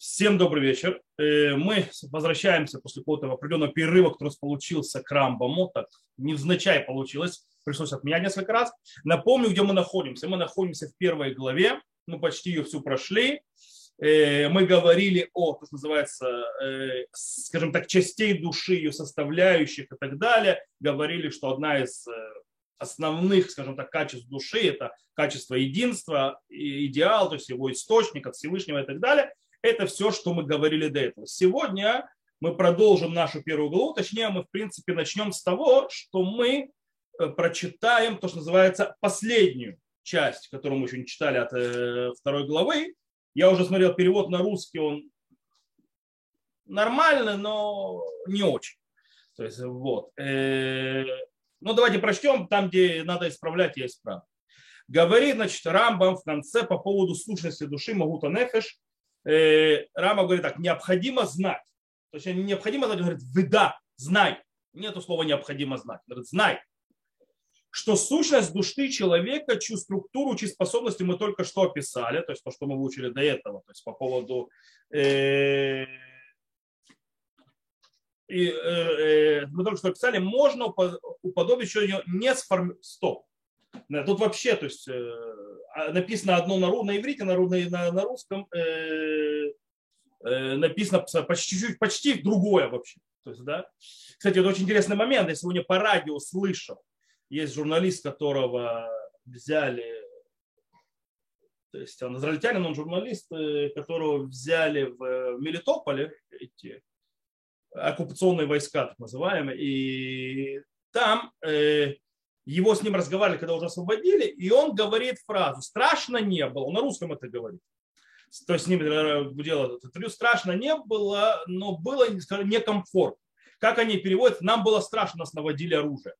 Всем добрый вечер. Э, мы возвращаемся после какого-то определенного перерыва, который получился к Рамбаму. Так невзначай получилось. Пришлось отменять несколько раз. Напомню, где мы находимся. Мы находимся в первой главе. Мы почти ее всю прошли. Э, мы говорили о, как называется, э, скажем так, частей души, ее составляющих и так далее. Говорили, что одна из основных, скажем так, качеств души, это качество единства, идеал, то есть его источник от Всевышнего и так далее. Это все, что мы говорили до этого. Сегодня мы продолжим нашу первую главу, точнее мы в принципе начнем с того, что мы э, прочитаем то, что называется последнюю часть, которую мы еще не читали от э, второй главы. Я уже смотрел перевод на русский, он нормальный, но не очень. То есть вот. Э, ну давайте прочтем там, где надо исправлять, я исправлю. Говорит, значит, Рамбам в конце по поводу сущности души Магута Нефеш, Э, Рама говорит так, необходимо знать. То есть необходимо знать, он говорит, выда, знай. Нету слова необходимо знать. Он говорит, знай, что сущность души человека, чью структуру, чьи способности мы только что описали, то есть то, что мы выучили до этого, то есть по поводу э, и, э, э, мы только что описали, можно уподобить еще не сформировать. Стоп. Тут вообще, то есть э, а, написано одно на, на иврите, на, на, на русском э, э, написано почти, чуть почти другое вообще. То есть, да? Кстати, это очень интересный момент. Я сегодня по радио слышал, есть журналист, которого взяли, то есть он израильтянин, он журналист, э, которого взяли в Мелитополе, эти оккупационные войска, так называемые, и там э, его с ним разговаривали, когда уже освободили, и он говорит фразу «страшно не было», он на русском это говорит. То есть с ним интервью, страшно не было, но было некомфортно. Как они переводят, нам было страшно, нас наводили оружие.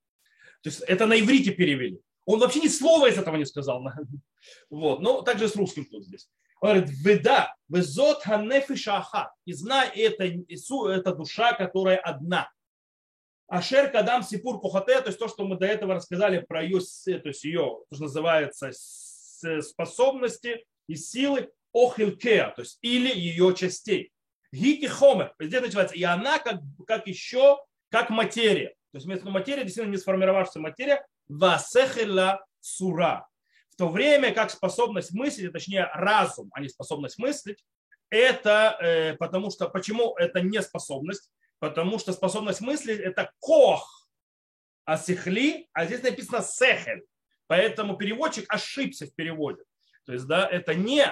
То есть это на иврите перевели. Он вообще ни слова из этого не сказал. Вот. Но также с русским тут здесь. Он говорит, веда, везот ханефиша И знай, это, это душа, которая одна. Ашер Кадам Сипур Кухате, то есть то, что мы до этого рассказали про ее, то есть ее, что называется, способности и силы Охилкеа, то есть или ее частей. Гики Хомер, здесь начинается, и она как, как еще, как материя. То есть вместо материи действительно не сформировавшаяся материя, васехела сура. В то время как способность мыслить, точнее разум, а не способность мыслить, это э, потому что, почему это не способность? Потому что способность мыслить – это кох, а сихли, а здесь написано сехель. Поэтому переводчик ошибся в переводе. То есть, да, это не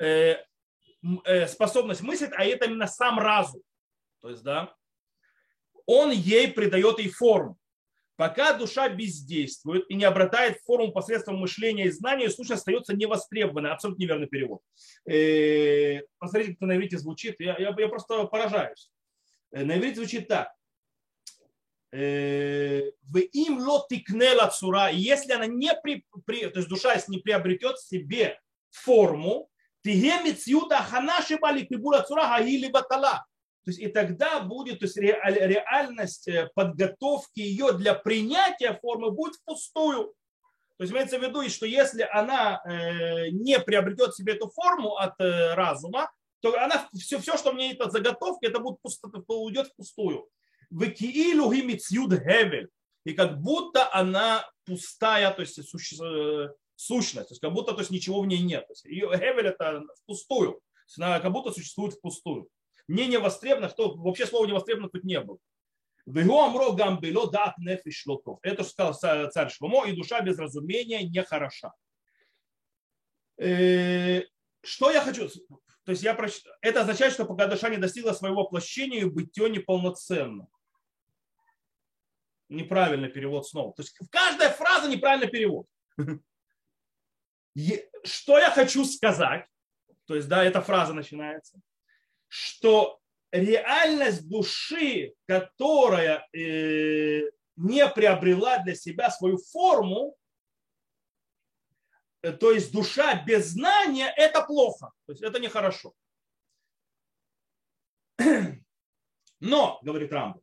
э, э, способность мыслить, а это именно сам разум. То есть, да, он ей придает ей форму. Пока душа бездействует и не обретает форму посредством мышления и знания, сущность остается невостребованной. Абсолютно неверный перевод. Э, посмотрите, как это на иврите звучит. Я, я, я просто поражаюсь. Э, на иврите звучит так. Э, в им лотикнела цура, если она не при, при, то есть душа если не приобретет себе форму, тигемицюта ханаши бали цура хаили батала. То есть и тогда будет, то есть реальность э, подготовки ее для принятия формы будет впустую. То есть имеется в виду, что если она не приобретет себе эту форму от разума, то она все, все что мне это заготовки, это будет пусто, уйдет впустую. В киилу хевель. И как будто она пустая, то есть суще, сущность, то есть как будто то есть, ничего в ней нет. То есть, ее хевель это впустую, то как будто существует впустую. Не невостребно, кто вообще слово невостребно тут не было. Это сказал царь Шломо, и душа без разумения нехороша. Э, что я хочу? То есть я прочит... это означает, что пока душа не достигла своего воплощения, и бытие неполноценно. Неправильный перевод снова. То есть каждая фраза неправильный перевод. Что я хочу сказать? То есть, да, эта фраза начинается. Что реальность души, которая э, не приобрела для себя свою форму, то есть душа без знания – это плохо, то есть это нехорошо. Но, говорит Рамбо,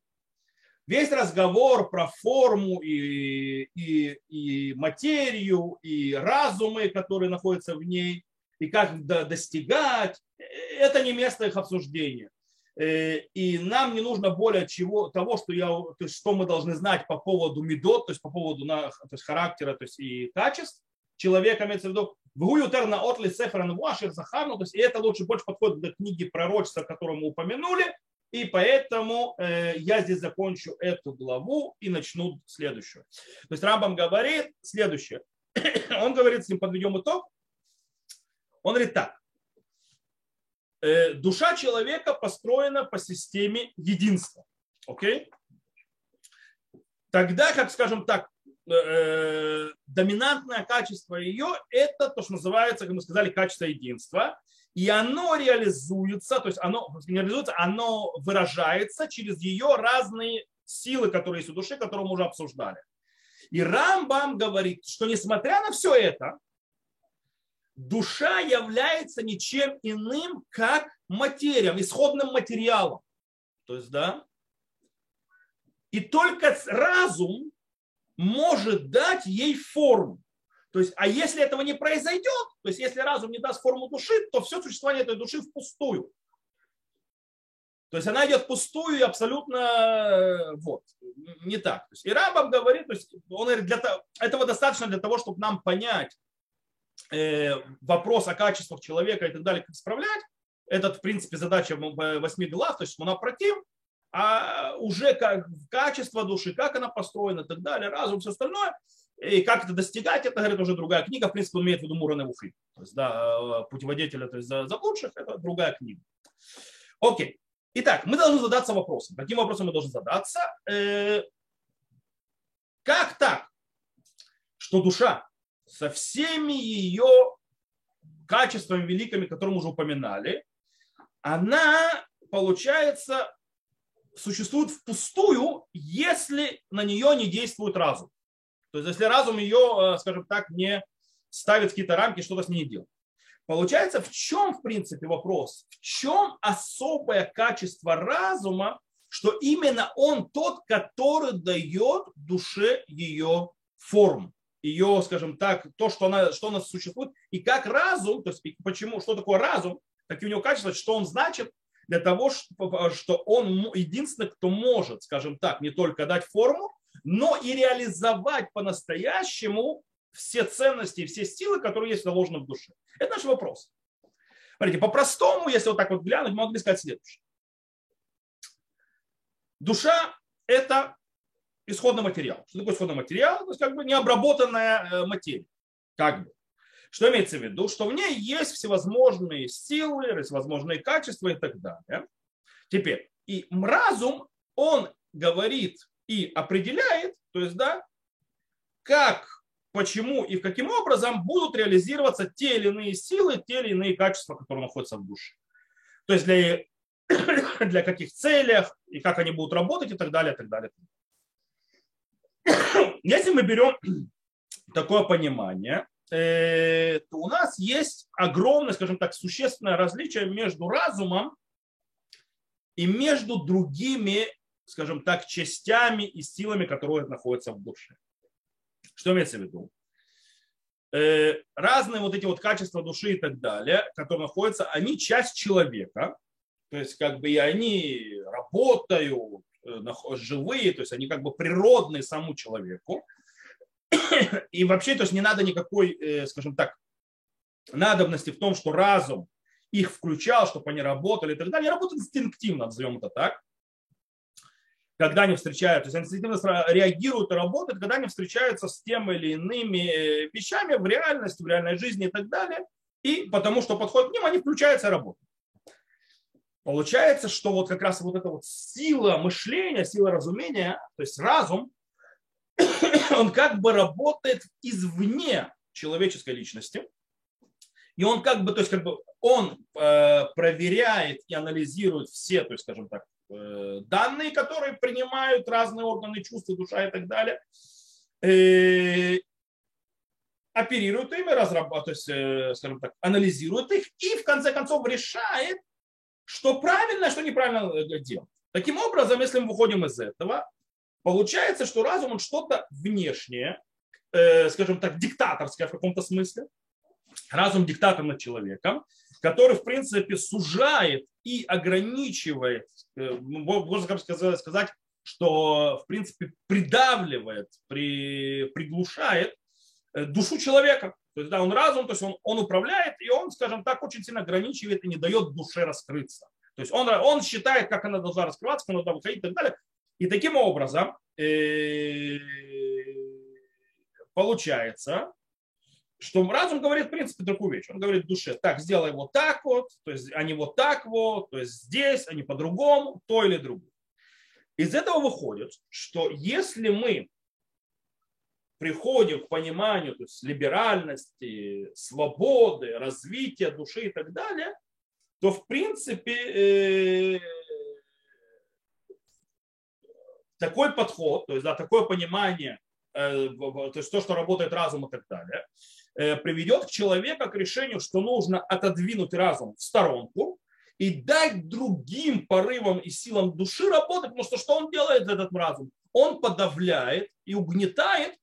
весь разговор про форму и, и, и материю, и разумы, которые находятся в ней, и как достигать, э, это не место их обсуждения. Э, и нам не нужно более чего, того, что, я, то есть, что мы должны знать по поводу медот, то есть по поводу на, то есть, характера то есть, и качеств человека, имеется в виду, Гуютер на отли сеферан вашер захарну, то есть и это лучше больше подходит для книги пророчества, которую мы упомянули, и поэтому э, я здесь закончу эту главу и начну следующую. То есть Рамбам говорит следующее. Он говорит, с ним подведем итог. Он говорит так. Э, душа человека построена по системе единства. Окей? Тогда, как скажем так, э, доминантное качество ее – это то, что называется, как мы сказали, качество единства. И оно реализуется, то есть оно не реализуется, оно выражается через ее разные силы, которые есть у души, которые мы уже обсуждали. И Рамбам говорит, что несмотря на все это, душа является ничем иным, как материем, исходным материалом. То есть, да, и только разум может дать ей форму. То есть, а если этого не произойдет, то есть если разум не даст форму души, то все существование этой души впустую. То есть она идет впустую и абсолютно э, вот, не так. То есть, и Рамбам говорит, то есть он говорит, для того, этого достаточно для того, чтобы нам понять э, вопрос о качествах человека и так далее, как исправлять. Это, в принципе, задача восьми глав, то есть монопротив, а уже как качество души, как она построена и так далее, разум, все остальное, и как это достигать, это, говорит, уже другая книга. В принципе, имеет в виду Мурана Ухи. То есть, да, э, путеводителя то есть, заблудших, это другая книга. Окей. Итак, мы должны задаться вопросом. Каким вопросом мы должны задаться? Э, как так, что душа со всеми ее качествами великими, которые мы уже упоминали, она, получается, существует впустую, если на нее не действует разум. То есть если разум ее, э, скажем так, не ставит какие-то рамки, что-то с ней делает. Получается, в чем, в принципе, вопрос? В чем особое качество разума, что именно он тот, который дает душе ее форму, ее, скажем так, то, что она, что у нас существует, и как разум, то есть почему, что такое разум, какие у него качества, что он значит, для того, что он единственный, кто может, скажем так, не только дать форму, но и реализовать по-настоящему все ценности и все силы, которые есть заложены в душе. Это наш вопрос. Смотрите, по-простому, если вот так вот глянуть, могли сказать следующее. Душа – это исходный материал. Что такое исходный материал? То есть как бы необработанная э, материя. Как бы. Что имеется в виду? Что в ней есть всевозможные силы, всевозможные качества и так далее. Теперь, и разум, он говорит и определяет, то есть, да, как, почему и каким образом будут реализироваться те или иные силы, те или иные качества, которые находятся в душе. То есть для, для каких целях и как они будут работать и так далее, и так далее. Если мы берем такое понимание, то у нас есть огромное, скажем так, существенное различие между разумом и между другими скажем так, частями и силами, которые находятся в душе. Что имеется в виду? Э, разные вот эти вот качества души и так далее, которые находятся, они часть человека, то есть как бы и они работают, э, живые, то есть они как бы природные самому человеку. И вообще, то есть не надо никакой, э, скажем так, надобности в том, что разум их включал, чтобы они работали и так далее. Они работают инстинктивно, назовем это так когда они встречаются, то есть инстинктивно реагируют и работают, когда они встречаются с тем или иными э, вещами в реальности, в реальной жизни и так далее, и потому что подходят к ним, они включаются и работают. Получается, что вот как раз вот эта вот сила мышления, сила разумения, то есть разум, он как бы работает извне человеческой личности, и он как бы, то есть как бы он э, проверяет и анализирует все, то есть, скажем так, Э, данные, которые принимают разные органы чувств, душа и так далее, э, оперируют ими, разрабатывают, то есть, э, скажем так, анализируют их и в конце концов решает, что правильно, что неправильно делать. Таким образом, если мы выходим из этого, получается, что разум он что-то внешнее, скажем так, диктаторское в каком-то смысле, разум диктатор над человеком, который, в принципе, сужает и ограничивает, э, можно сказать, сказать, что, в принципе, придавливает, при, приглушает э, душу человека. То есть, да, он разум, то есть он, он управляет, и он, скажем так, очень сильно ограничивает и не дает душе раскрыться. То есть он, он считает, как она должна раскрываться, как она должна выходить и так далее. И таким образом э, получается, что разум говорит, в принципе, такую вещь. Он говорит душе, так, сделай вот так вот, то есть они вот так вот, то есть здесь, они по-другому, то или другое. Из этого выходит, что если мы приходим к пониманию то есть либеральности, свободы, развития души и так далее, то в принципе э, такой подход, то есть да, такое понимание, э, то есть то, что работает разум и так далее, э, приведет к человеку к решению, что нужно отодвинуть разум в сторонку и дать другим порывам и силам души работать, потому что что он делает, этот разум? Он подавляет и угнетает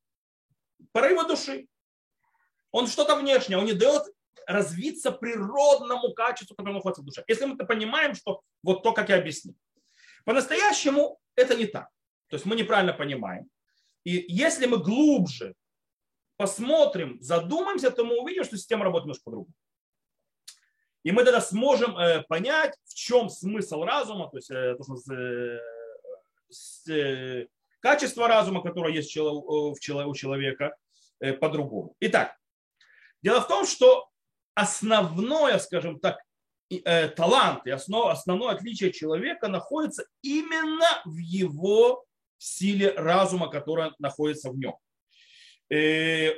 порывы души. Он что-то внешнее, он не дает развиться природному качеству, которое находится в душе. Если мы это понимаем, что вот то, как я объяснил. По-настоящему это не так. То есть мы неправильно понимаем. И если мы глубже посмотрим, задумаемся, то мы увидим, что система работает немножко по-другому. И мы тогда сможем э, понять, в чем смысл разума, то есть э, э, качество разума, которое есть у человека, по-другому. Итак, дело в том, что основное, скажем так, талант и основное отличие человека находится именно в его силе разума, которая находится в нем. И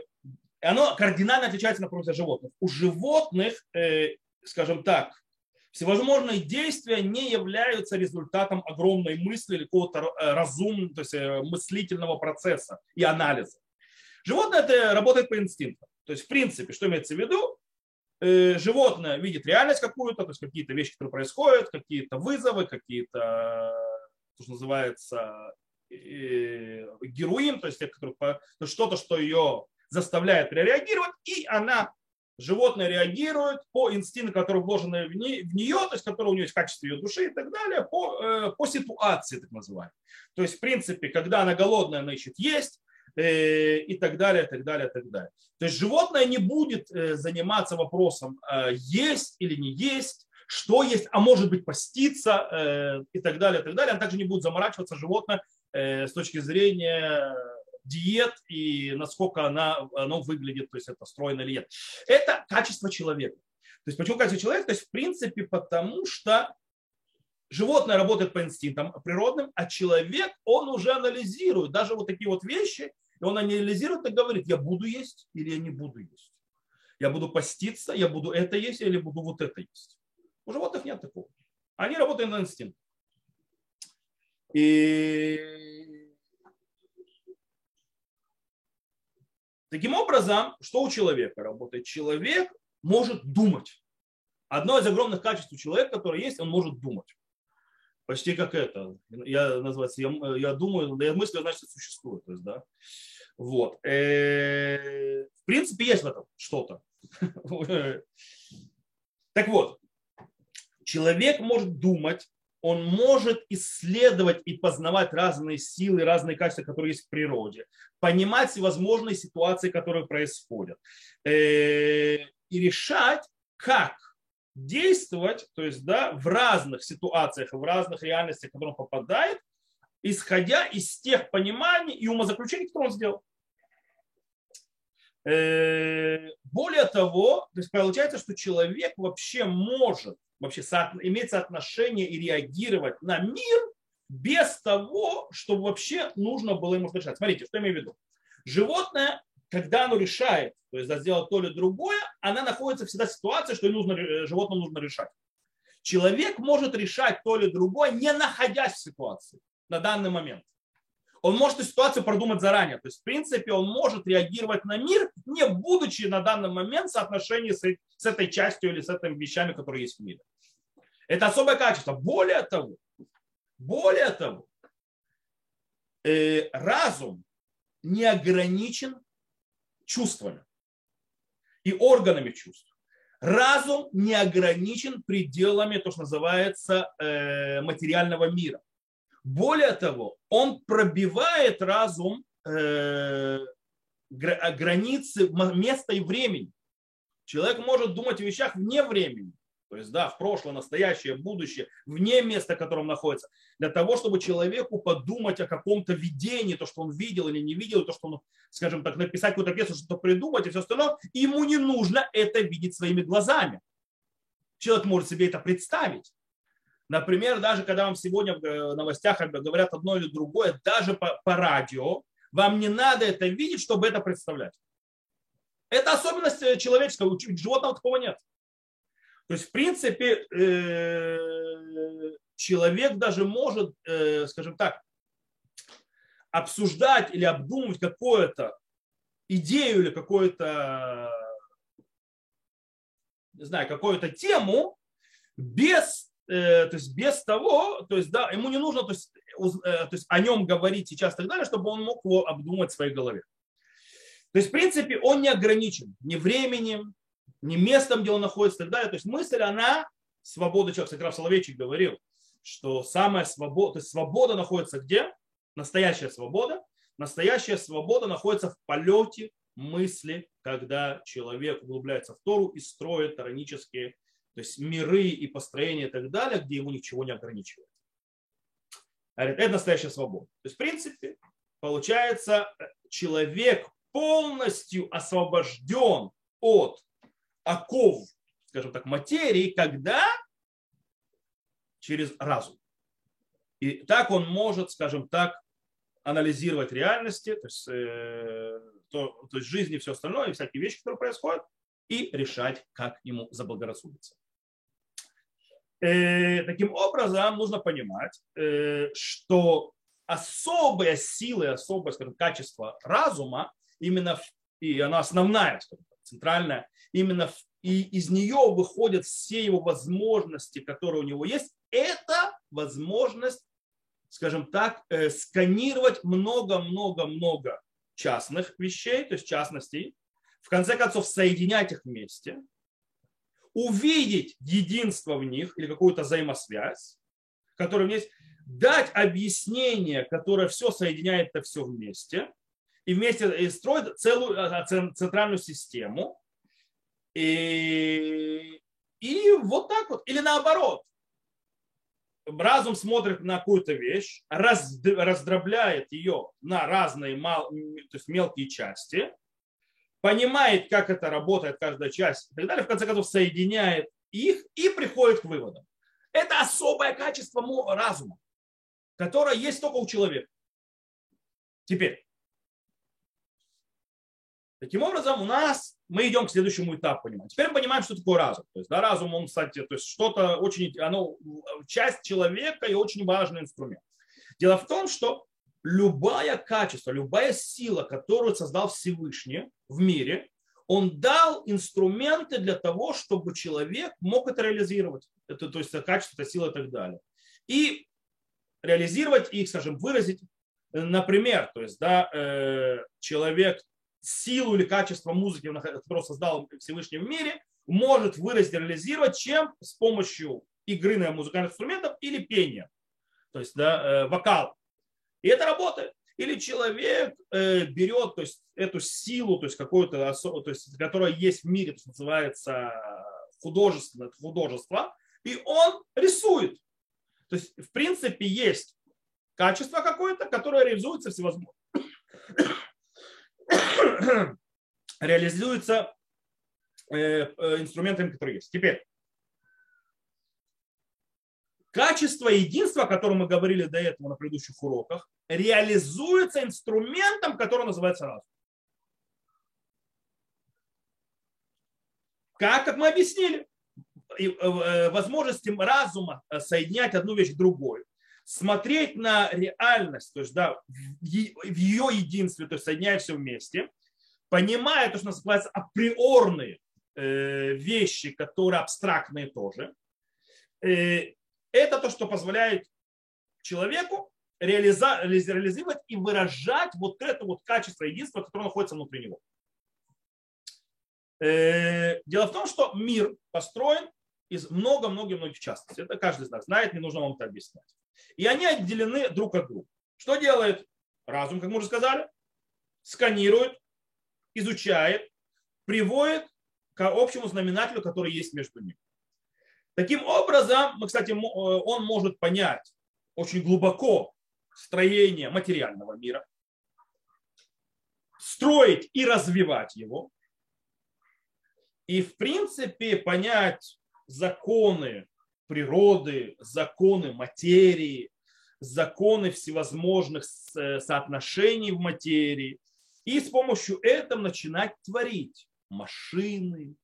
оно кардинально отличается, например, от животных. У животных, э, скажем так, всевозможные действия не являются результатом огромной мысли или какого-то э, разумного, то есть э, мыслительного процесса и анализа. Животное это работает по инстинктам. То есть, в принципе, что имеется в виду? Животное видит реальность какую-то, то есть какие-то вещи, которые происходят, какие-то вызовы, какие-то, то, что называется, героин, то есть тех, которые, что-то, что ее заставляет реагировать, и она, животное реагирует по инстинкту, который вложен в нее, то есть который у нее есть в качестве ее души и так далее, по, э, по ситуации, так называемой. То есть, в принципе, когда она голодная, она ищет есть, э, и так далее, так далее, так далее. То есть животное не будет э, заниматься вопросом, есть или не есть, что есть, а может быть поститься и так далее, так далее. Она также не будет заморачиваться животное Э, с точки зрения диет и насколько она, оно выглядит, то есть это стройно или нет. Это качество человека. То есть почему качество человека? То есть в принципе потому что животное работает по инстинктам природным, а человек, он уже анализирует даже вот такие вот вещи, и он анализирует и говорит, я буду есть или я не буду есть. Я буду поститься, я буду это есть или буду вот это есть. У животных нет такого. Они работают на инстинкт. И таким образом, что у человека работает? Человек может думать. Одно из огромных качеств у человека, которое есть, он может думать. Почти как это. Я называется, я, я думаю, да я мыслю, значит, существует. То есть, да. Вот. Э, в принципе, есть в этом что-то. Так вот, человек может думать он может исследовать и познавать разные силы, разные качества, которые есть в природе, понимать всевозможные ситуации, которые происходят, э, и решать, как действовать, то есть да, в разных ситуациях, в разных реальностях, в которые он попадает, исходя из тех пониманий и умозаключений, которые он сделал. Э, более того, то есть получается, что человек вообще может вообще со, иметь соотношение и реагировать на мир без того, чтобы вообще нужно было ему решать. Смотрите, что я имею в виду. Животное, когда оно решает, то есть сделать то или другое, она находится всегда в ситуации, что нужно, э, животному нужно решать. Человек может решать то или другое, не находясь в ситуации на данный момент. Он может эту ситуацию продумать заранее. То есть, в принципе, он может реагировать на мир, не будучи на данный момент в соотношении с, с этой частью или с этими вещами, которые есть в мире. Это особое качество. Более того, более того, э, разум не ограничен чувствами. и органами чувств. Разум не ограничен пределами, то, что называется, э, материального мира. Более того, он пробивает разум э, границы места и времени. Человек может думать о вещах вне времени. То есть, да, в прошлое, настоящее, будущее, вне места, в котором находится, для того, чтобы человеку подумать о каком-то видении, то, что он видел или не видел, то, что он, скажем так, написать какую-то пьесу, что-то придумать и все остальное, ему не нужно это видеть своими глазами. Человек может себе это представить. Например, даже когда вам сегодня в э, новостях говорят одно или другое, даже по, по радио, вам не надо это видеть, чтобы это представлять. Это особенность э, человеческая, у животного такого нет. То есть, в принципе, э, человек даже может, скажем так, обсуждать или обдумывать какую-то идею или какую-то, не знаю, какую-то тему без, то есть без того, то есть, да, ему не нужно, то есть, то есть о нем говорить сейчас и так далее, чтобы он мог его обдумать в своей голове. То есть, в принципе, он не ограничен ни временем, не местом, где он находится и так далее. То есть мысль, она свобода человека. Кстати, Раф Соловейчик говорил, что самая свобода, то есть свобода находится где? Настоящая свобода. Настоящая свобода находится в полете мысли, когда человек углубляется в Тору и строит таранические то есть миры и построения и так далее, где ему ничего не ограничивает. Это настоящая свобода. То есть, в принципе, получается, человек полностью освобожден от оков, скажем так, материи, когда через разум. И так он может, скажем так, анализировать реальности, то есть, э, то, то есть жизнь и все остальное, и всякие вещи, которые происходят, и решать, как ему заблагорассудится. Э, таким образом, нужно понимать, э, что особая сила особое скажем, качество разума, именно, и она основная, скажем, центральная, именно в, и из нее выходят все его возможности, которые у него есть, это возможность, скажем так, э, сканировать много-много-много частных вещей, то есть частностей, в конце концов соединять их вместе, увидеть единство в них или какую-то взаимосвязь, которая есть, дать объяснение, которое все соединяет это все вместе, и вместе и строит целую а, а, центральную систему. И, и вот так вот. Или наоборот. Разум смотрит на какую-то вещь, раздробляет ее на разные мал, то есть мелкие части, понимает, как это работает каждая часть и так далее, в конце концов соединяет их и приходит к выводам. Это особое качество разума, которое есть только у человека. Теперь, Таким образом, у нас мы идем к следующему этапу понимания. Теперь мы понимаем, что такое разум. То есть, да, разум, он, кстати, то есть что-то очень, оно часть человека и очень важный инструмент. Дело в том, что любое качество, любая сила, которую создал Всевышний в мире, он дал инструменты для того, чтобы человек мог это реализировать. Это, то есть качество, это сила и так далее. И реализовать их, скажем, выразить. Например, то есть, да, э, человек силу или качество музыки, которую создал Всевышний в мире, может выразить, реализировать, чем с помощью игры на музыкальных инструментах или пения, то есть да, э, вокал. И это работает. Или человек э, берет то есть, эту силу, то есть какую-то, то есть, которая есть в мире, то есть, называется художество, художество, и он рисует. То есть, в принципе, есть качество какое-то, которое реализуется всевозможно реализуется э, э, инструментами, которые есть. Теперь, качество единства, о котором мы говорили до этого на предыдущих уроках, реализуется инструментом, который называется разум. Как, как мы объяснили, э, возможности разума соединять одну вещь с другой смотреть на реальность, то есть да, в ее единстве, то есть соединяя все вместе, понимая то, что называется априорные э, вещи, которые абстрактные тоже, э, это то, что позволяет человеку реализовать и выражать вот это вот качество единства, которое находится внутри него. Э, дело в том, что мир построен из много-много-многих частностей. Это каждый из нас знает, не нужно вам это объяснять. И они отделены друг от друга. Что делает разум, как мы уже сказали? Сканирует, изучает, приводит к общему знаменателю, который есть между ними. Таким образом, мы, кстати, он может понять очень глубоко строение материального мира, строить и развивать его, и, в принципе, понять законы природы, законы материи, законы всевозможных э, соотношений в материи, и с помощью этого начинать творить машины,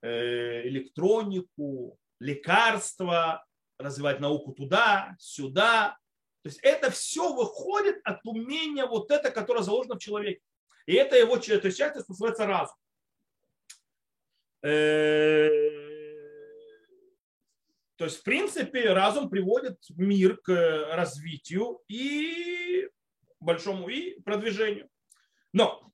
э, электронику, лекарства, развивать науку туда, сюда. То есть это все выходит от умения вот это, которое заложено в человеке. И это его то есть часть называется разум. Э, то есть, в принципе, разум приводит мир к развитию и большому и продвижению. Но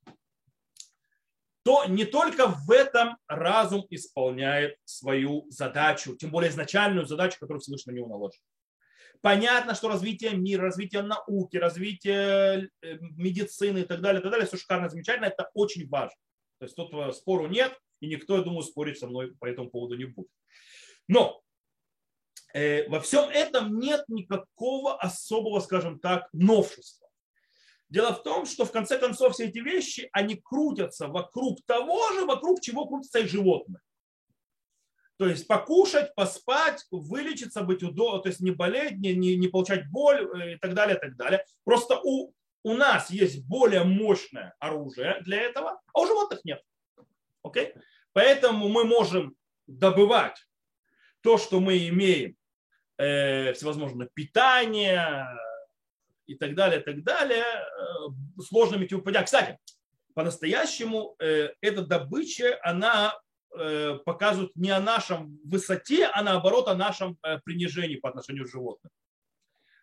то не только в этом разум исполняет свою задачу, тем более изначальную задачу, которую Всевышний на него наложил. Понятно, что развитие мира, развитие науки, развитие э, медицины и так далее, и так далее, все шикарно, замечательно, это очень важно. То есть тут э, спору нет, и никто, я думаю, спорить со мной по этому поводу не будет. Но э, во всем этом нет никакого особого, скажем так, новшества. Дело в том, что в конце концов все эти вещи, они крутятся вокруг того же, вокруг чего крутятся и животные. То есть покушать, поспать, вылечиться, быть удобно, то есть не болеть, не, не, не получать боль э, и так далее, и так далее. Просто у, у нас есть более мощное оружие для этого, а у животных нет. Okay? Поэтому мы можем добывать то, что мы имеем, э, всевозможное питание, и так далее, так далее, э, сложными типа путями. Кстати, по-настоящему э, эта добыча, она э, показывает не о нашем высоте, а наоборот о нашем принижении по отношению к животным.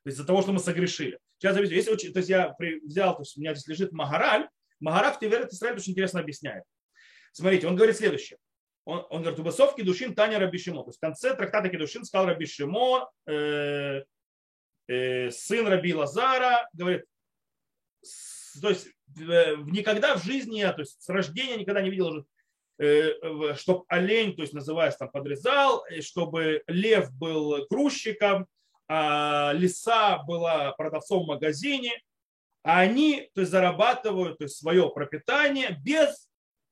То есть из-за того, что мы согрешили. Сейчас вижу, если то есть я взял, то есть у меня здесь лежит Магараль. Магараль в Тиверет Израиль очень интересно объясняет. Смотрите, он говорит следующее. Он, он говорит, у басовки душин Таня Рабишимо. То есть в конце трактата Кедушин сказал Рабишимо, э, Э, сын Раби Лазара, говорит, то есть э, никогда в жизни, то есть с рождения никогда не видел, э, чтобы олень, то есть называется там подрезал, чтобы лев был грузчиком, а лиса была продавцом в магазине, а они то есть, зарабатывают то есть, свое пропитание без,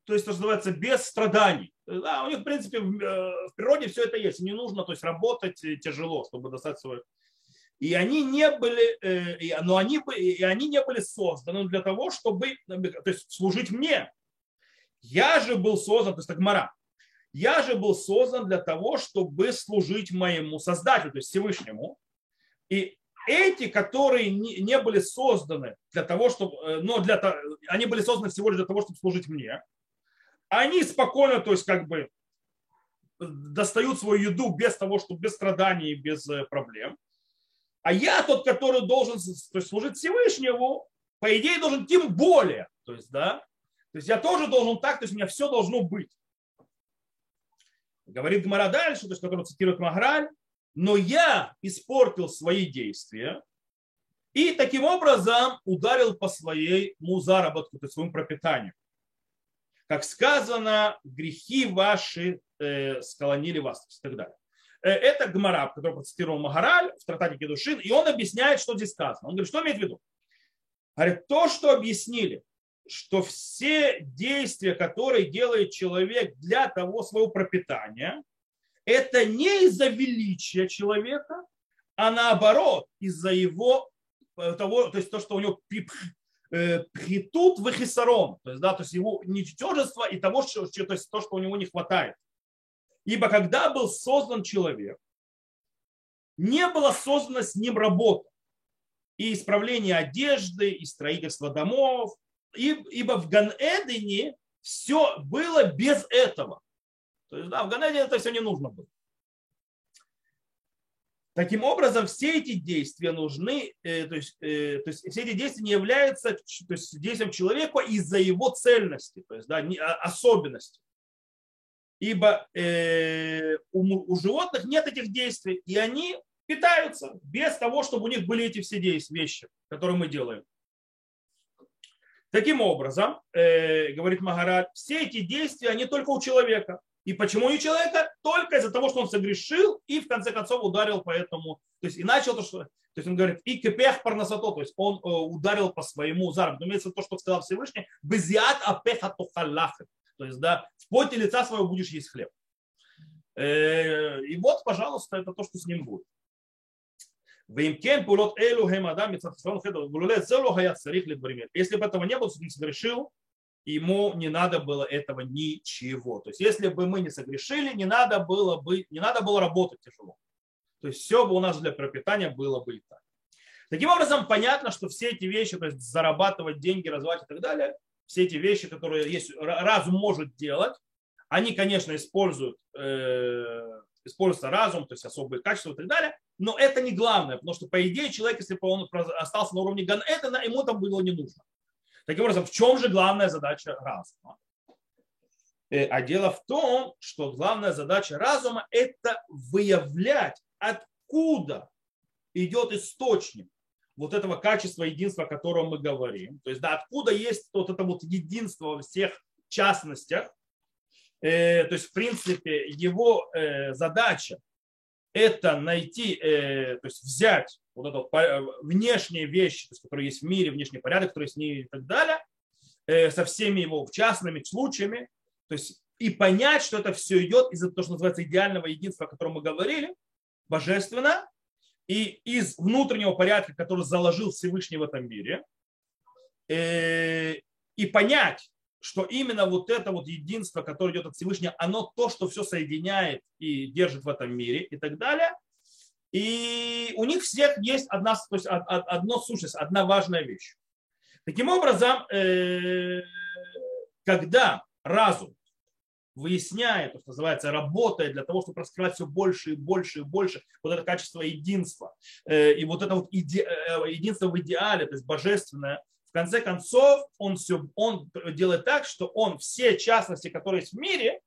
то есть, то, называется, без страданий. Да, у них, в принципе, в природе все это есть. Не нужно то есть, работать тяжело, чтобы достать свое и они не были, э, но они, и они не были созданы для того, чтобы то есть, служить мне. Я же был создан, то есть Гмара, я же был создан для того, чтобы служить моему Создателю, то есть Всевышнему. И эти, которые не были созданы для того, чтобы, э, но для они были созданы всего лишь для того, чтобы служить мне, они спокойно, то есть как бы достают свою еду без того, чтобы без страданий, без э, проблем. А я тот, который должен то есть, служить Всевышнему, по идее, должен тем более. То есть, да, то есть я тоже должен так, то есть у меня все должно быть. Говорит Гмара дальше, то есть, который цитирует Маграль, но я испортил свои действия и таким образом ударил по своему заработку, то есть своему пропитанию. Как сказано, грехи ваши э, склонили вас и так далее. Э, это Гмара, который процитировал Магараль в трактате Кедушин, и он объясняет, что здесь сказано. Он говорит, что имеет в виду? Говорит, то, что объяснили, что все действия, которые делает человек для того своего пропитания, это не из-за величия человека, а наоборот, из-за его э, того, то есть то, что у него э, притут в хисарон, то есть, да, то есть его ничтожество и того, что, то есть то, что у него не хватает. Ибо когда был создан человек, не была создана с ним работа. И исправление одежды, и строительство домов. Ибо в Ганэдене все было без этого. То есть, да, в Ганэдене это все не нужно было. Таким образом, все эти действия нужны, э, то, есть, э, то есть все эти действия не являются то есть, действием человека из-за его цельности, то есть да, а, особенности. Ибо э, у, у животных нет этих действий, и они питаются без того, чтобы у них были эти все действия, вещи, которые мы делаем. Таким образом, э, говорит Магараль, все эти действия, они только у человека. И почему не человека? Только из-за того, что он согрешил и в конце концов ударил по этому. То есть и начал то, что... То есть он говорит, и кепех парнасато, то есть он э, ударил по своему заработку. Имеется то, что сказал Всевышний, безиат апеха тухаллахы. То есть, да, в поте лица своего будешь есть хлеб. Э, и вот, пожалуйста, это то, что с ним будет. Если бы этого не было, он согрешил, ему не надо было этого ничего. То есть если бы мы не согрешили, не надо было, бы, не надо было работать тяжело. То есть все бы у нас для пропитания было бы и так. Таким образом, понятно, что все эти вещи, то есть зарабатывать деньги, развивать и так далее, все эти вещи, которые есть, разум может делать, они, конечно, используют, э, используется разум, то есть особые качества и так далее, но это не главное, потому что, по идее, человек, если бы он остался на уровне Ган Эдена, ему там было не нужно. Таким образом, в чем же главная задача разума? Э, а дело в том, что главная задача разума – это выявлять, откуда идет источник вот этого качества единства, о котором мы говорим. То есть, да, откуда есть вот это вот единство во всех частностях. Э, то есть, в принципе, его э, задача это найти, то есть взять вот это э, внешние вещи, то есть, которые есть в мире, внешний порядок, который есть в мире и так далее, э, со всеми его частными случаями, то есть и понять, что это все идет из-за того, что называется идеального единства, о котором мы говорили, божественно, и из внутреннего порядка, который заложил Всевышний в этом мире, э, и понять, что именно вот это вот единство, которое идет от Всевышнего, оно то, что все соединяет и держит в этом мире и так далее – и у них всех есть одна, то есть одно сущность, одна важная вещь. Таким образом, э, когда разум выясняет, то, что называется, работает для того, чтобы раскрывать все больше и больше и больше вот это качество единства, э, и вот это вот иде, э, единство в идеале, то есть божественное, в конце концов он, все, он делает так, что он все частности, которые есть в мире,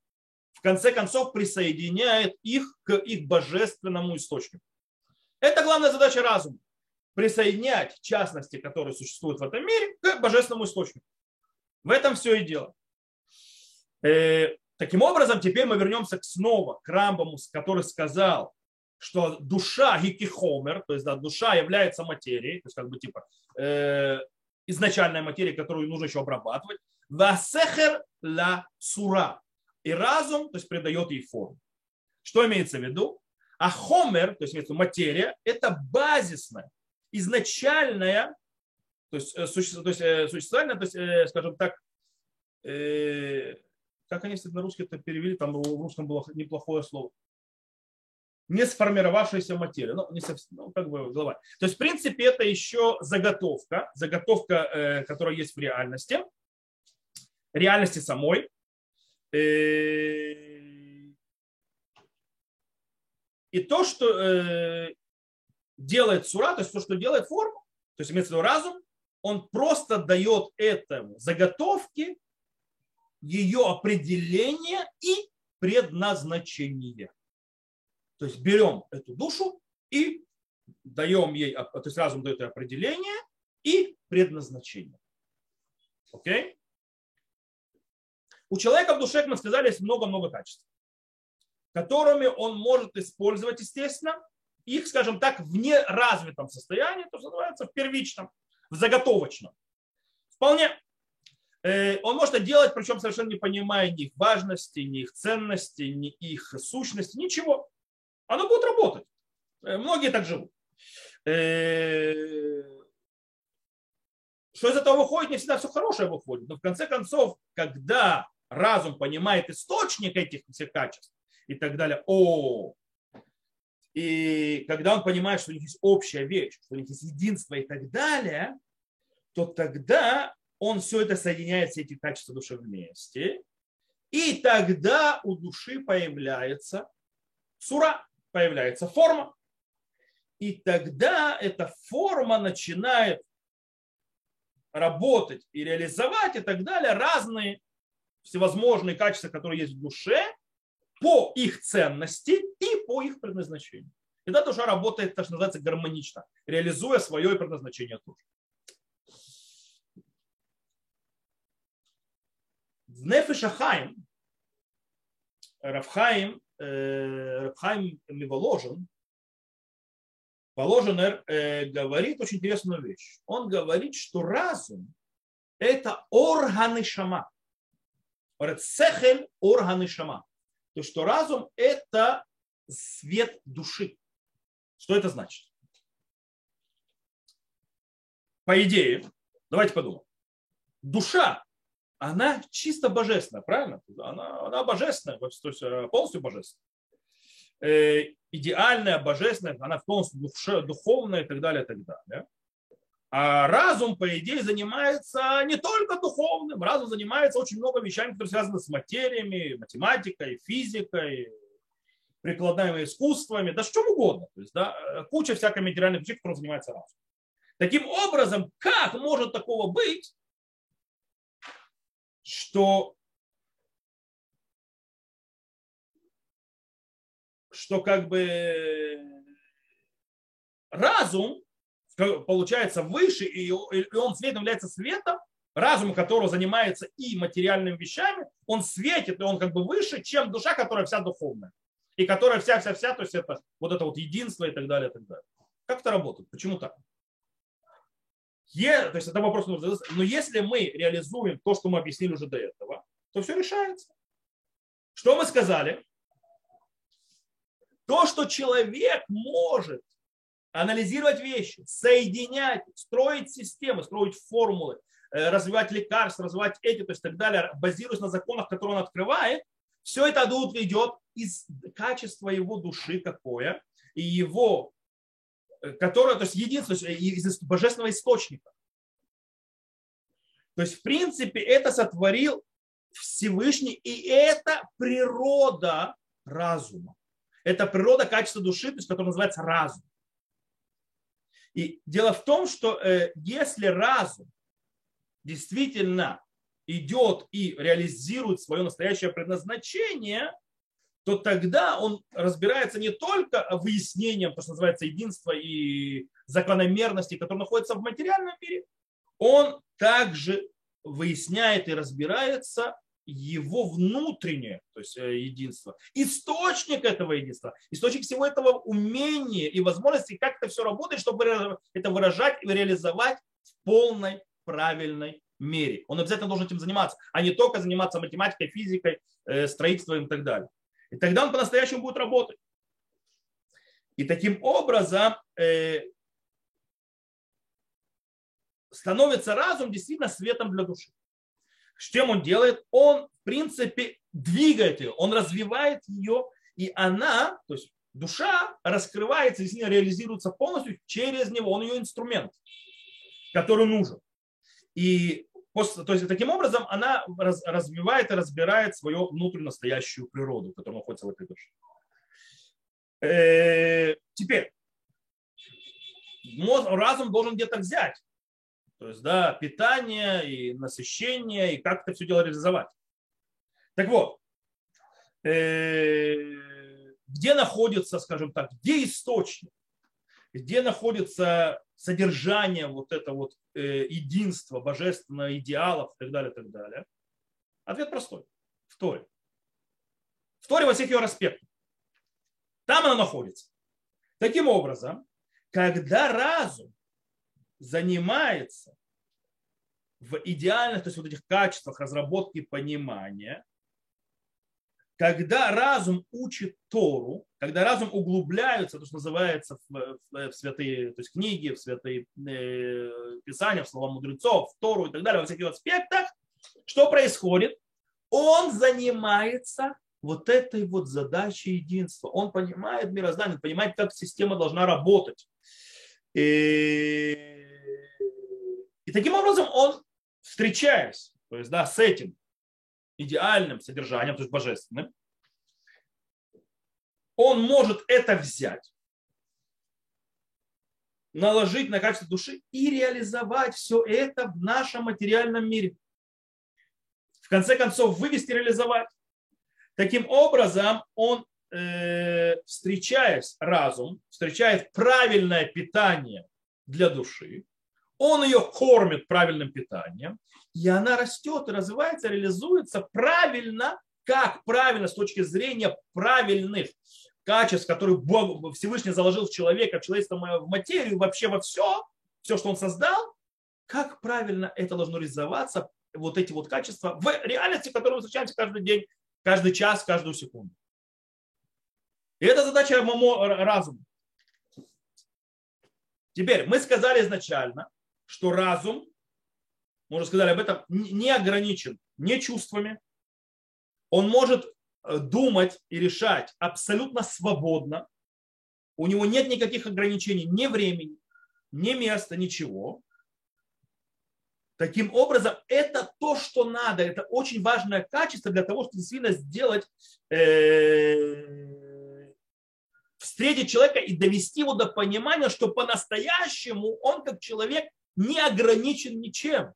в конце концов присоединяет их к их божественному источнику. Это главная задача разума. Присоединять частности, которые существуют в этом мире, к божественному источнику. В этом все и дело. Э, таким образом, теперь мы вернемся снова к Рамбаму, который сказал, что душа гикихомер, то есть да, душа является материей, то есть как бы типа э, изначальная материя, которую нужно еще обрабатывать, васехер ла сура. И разум, то есть придает ей форму. Что имеется в виду? А хомер, то есть материя, это базисная, изначальная, то есть, э, суще, то есть э, существительное, то есть, э, скажем так, как они на русский это перевели, там в русском было неплохое слово. Не сформировавшаяся материя. Ну, не совсем, ну, как бы голова. То есть, в принципе, это еще заготовка, заготовка, которая есть в реальности, реальности самой. И то, что э, делает сура, то есть то, что делает форму, то есть имеется в виду разум, он просто дает этому заготовке ее определение и предназначение. То есть берем эту душу и даем ей, то есть разум дает ей определение и предназначение. Окей? У человека в душе, как мы сказали, есть много-много качеств которыми он может использовать, естественно, их, скажем так, в неразвитом состоянии, то, что называется, в первичном, в заготовочном. Вполне. Э, он может это делать, причем совершенно не понимая ни их важности, ни их ценности, ни их сущности, ничего. Оно будет работать. Э, многие так живут. Э, что из этого выходит, не всегда все хорошее выходит. Но в конце концов, когда разум понимает источник этих всех качеств, и так далее. О, и когда он понимает, что у них есть общая вещь, что у них есть единство и так далее, то тогда он все это соединяет, все эти качества души вместе. И тогда у души появляется сура, появляется форма. И тогда эта форма начинает работать и реализовать и так далее разные всевозможные качества, которые есть в душе, по их ценности и по их предназначению. И тогда душа работает, так что называется, гармонично, реализуя свое предназначение тоже. В Нефешахайм Рафхайм, э, Рафхайм Миволожен, Положенер э, говорит очень интересную вещь. Он говорит, что разум – это органы шама. Говорит, сехель – органы шама. То, что разум – это свет души. Что это значит? По идее, давайте подумаем. Душа, она чисто божественная, правильно? Она, она божественная, то есть э, полностью божественная. Э, идеальная, божественная, она полностью душе, духовная и так далее, и так далее. А разум, по идее, занимается не только духовным, разум занимается очень много вещами, которые связаны с материями, математикой, физикой, прикладными искусствами, да с чем угодно. То есть, да, куча всякой материальных вещей, которым занимается разум. Таким образом, как может такого быть, что, что как бы разум получается выше, и он светом является светом, разум которого занимается и материальными вещами, он светит, и он как бы выше, чем душа, которая вся духовная. И которая вся-вся-вся, то есть это вот это вот единство и так далее, и так далее. Как это работает? Почему так? Е, то есть это вопрос, но если мы реализуем то, что мы объяснили уже до этого, то все решается. Что мы сказали? То, что человек может анализировать вещи, соединять, строить системы, строить формулы, э, развивать лекарства, развивать эти, то есть так далее, базируясь на законах, которые он открывает, все это идет из качества его души какое, и его, э, которое, то есть единство, из божественного источника. То есть, в принципе, это сотворил Всевышний, и это природа разума. Это природа качества души, то есть, которая называется разум. И дело в том, что э, если разум действительно идет и реализует свое настоящее предназначение, то тогда он разбирается не только выяснением, то, что называется единство и закономерности, которые находятся в материальном мире, он также выясняет и разбирается его внутреннее, то есть э, единство, источник этого единства, источник всего этого умения и возможности, как это все работает, чтобы это выражать и реализовать в полной правильной мере. Он обязательно должен этим заниматься, а не только заниматься математикой, физикой, э, строительством и так далее. И тогда он по-настоящему будет работать. И таким образом э, становится разум действительно светом для души. С чем он делает? Он, в принципе, двигает ее, он развивает ее, и она, то есть душа раскрывается, действительно реализируется полностью через него, он ее инструмент, который нужен. И после, то есть таким образом она раз, развивает и разбирает свою внутреннюю настоящую природу, находится в этой душе. Э, теперь, разум должен где-то взять. То есть, да, питание и насыщение, и как это все дело реализовать. Так вот, э, где находится, скажем так, где источник, где находится содержание вот это вот э, единства, божественного идеалов и так далее, и так далее. Ответ простой. В Торе. В Торе во всех ее аспектах. Там она находится. Таким образом, когда разум занимается в идеальных, то есть вот этих качествах разработки понимания, когда разум учит Тору, когда разум углубляется, то, что называется в, в, в святые то есть книги, в святые э, писания, в слова мудрецов, в Тору и так далее, во всяких аспектах, что происходит? Он занимается вот этой вот задачей единства. Он понимает мироздание, понимает, как система должна работать. И и таким образом он, встречаясь то есть, да, с этим идеальным содержанием, то есть божественным, он может это взять, наложить на качество души и реализовать все это в нашем материальном мире. В конце концов, вывести, реализовать. Таким образом, он, э, встречаясь разум, встречает правильное питание для души, он ее кормит правильным питанием, и она растет, развивается, реализуется правильно, как правильно с точки зрения правильных качеств, которые Бог Всевышний заложил в человека, в человечество, в материю, вообще во все, все, что он создал, как правильно это должно реализоваться, вот эти вот качества в реальности, в которой мы встречаемся каждый день, каждый час, каждую секунду. И это задача разума. Теперь мы сказали изначально, что разум, мы уже сказали об этом, не ограничен не чувствами. Он может э, думать и решать абсолютно свободно. У него нет никаких ограничений ни времени, ни места, ничего. Таким образом, это то, что надо, это очень важное качество для того, чтобы действительно сделать, э, встретить человека и довести его до понимания, что по-настоящему он как человек не ограничен ничем.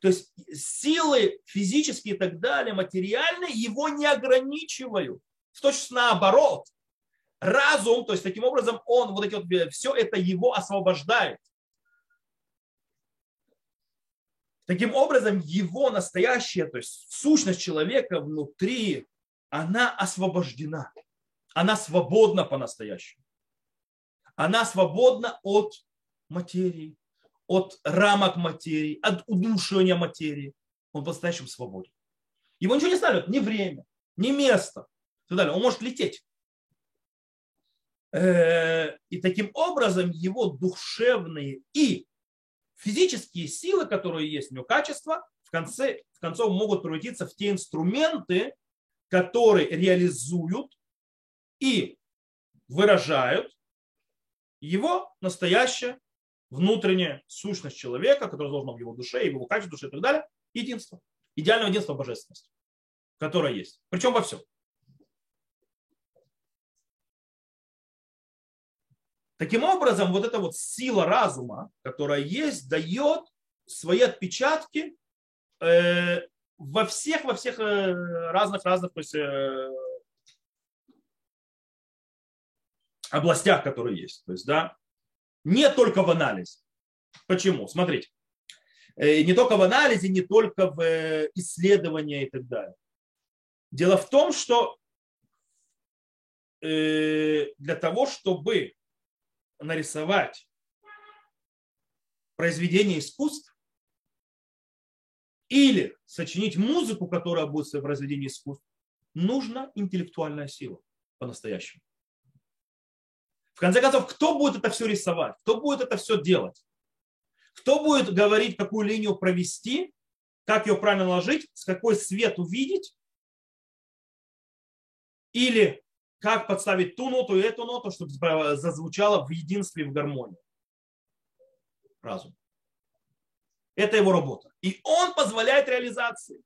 То есть силы физические и так далее, материальные, его не ограничивают. В точности наоборот. Разум, то есть таким образом он, вот эти вот, все это его освобождает. Таким образом, его настоящая, то есть сущность человека внутри, она освобождена. Она свободна по-настоящему. Она свободна от материи, от рамок материи, от удушения материи. Он по-настоящему свободен. Его ничего не ставят, ни время, ни место. И так далее. Он может лететь. Э, и таким образом его душевные и физические силы, которые есть у него, качества, в конце в концов могут превратиться в те инструменты, которые реализуют и выражают его настоящее внутренняя сущность человека, которая должна в его душе, его качестве души и так далее, единство. Идеальное единство божественности, которое есть. Причем во всем. Таким образом, вот эта вот сила разума, которая есть, дает свои отпечатки э, во всех, во всех э, разных, разных то есть, э, областях, которые есть. То есть, да, не только в анализе. Почему? Смотрите. Не только в анализе, не только в исследовании и так далее. Дело в том, что для того, чтобы нарисовать произведение искусств или сочинить музыку, которая будет в произведении искусств, нужна интеллектуальная сила по-настоящему. В конце концов, кто будет это все рисовать? Кто будет это все делать? Кто будет говорить, какую линию провести, как ее правильно ложить, с какой свет увидеть? Или как подставить ту ноту и эту ноту, чтобы зазвучало в единстве, в гармонии. Разум. Это его работа. И он позволяет реализации.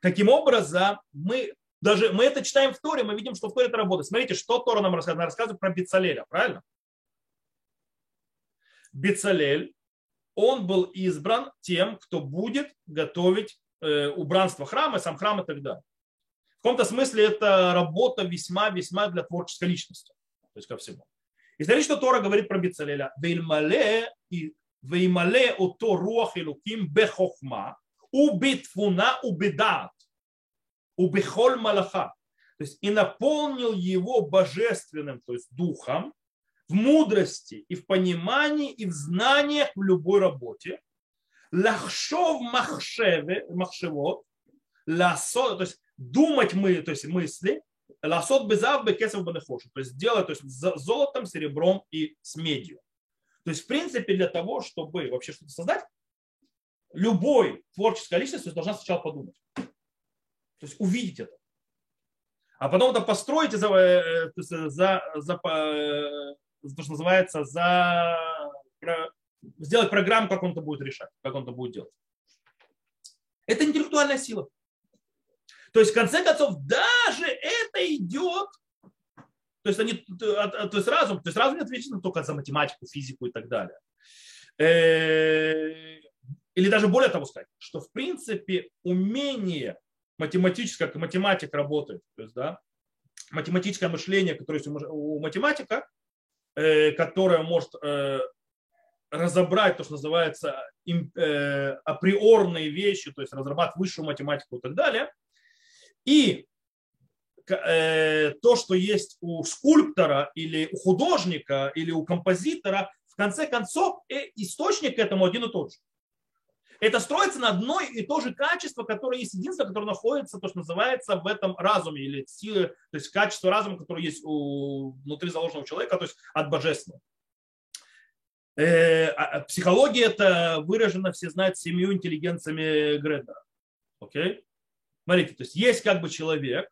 Таким образом, мы даже мы это читаем в Торе, мы видим, что в Торе это работает. Смотрите, что Тора нам рассказывает. Она рассказывает про Бецалеля, правильно? Бецалель, он был избран тем, кто будет готовить э, убранство храма, сам храм и так далее каком-то смысле это работа весьма-весьма для творческой личности. То есть ко всему. И смотрите, что Тора говорит про Бицалеля. Веймале и веймале ото руах илуким бехохма, убитфуна убедат, убехоль малаха. То есть и наполнил его божественным, то есть духом, в мудрости и в понимании и в знаниях в любой работе. Лахшов махшеве, махшевот, ласо, то есть думать мы, то есть мысли, ласот безав бекесов банехошу, то есть делать то есть, с золотом, серебром и с медью. То есть, в принципе, для того, чтобы вообще что-то создать, любой творческая личность должна сначала подумать. То есть увидеть это. А потом это построить за, э, за, за, за э, то, что называется, за, сделать программу, как он это будет решать, как он это будет делать. Это интеллектуальная сила. То есть, в конце концов, даже это идет, то есть, они, то есть разум, то есть разум не ответственен только за математику, физику и так далее. Э, или даже более того сказать, что в принципе умение математическое, как математик работает. То есть, да, математическое мышление, которое есть у математика, э, которое может э, разобрать то, что называется э, априорные вещи, то есть разрабатывать высшую математику и так далее. И то, что есть у скульптора или у художника или у композитора, в конце концов источник этому один и тот же. Это строится на одной и то же качество, которое есть единство, которое находится, то, что называется, в этом разуме, или силы, то есть качество разума, которое есть у, внутри заложенного человека, то есть от божественного. Э, а, а психология это выражено, все знают, семью интеллигенциями Гредера. Окей? Смотрите, то есть есть как бы человек,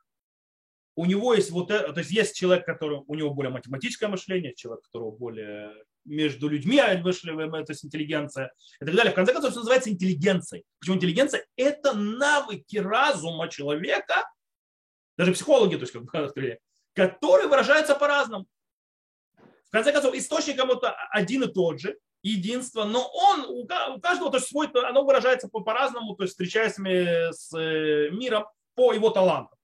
у него есть вот это, то есть есть человек, который, у него более математическое мышление, человек, у которого более между людьми вышли, то есть интеллигенция и так далее. В конце концов, это называется интеллигенцией. Почему интеллигенция? Это навыки разума человека, даже психологи, то есть как бы, которые выражаются по-разному. В конце концов, источник кому-то один и тот же, единство, но он, у каждого то есть свой, оно выражается по-разному, то есть встречаясь с э, миром по его талантам.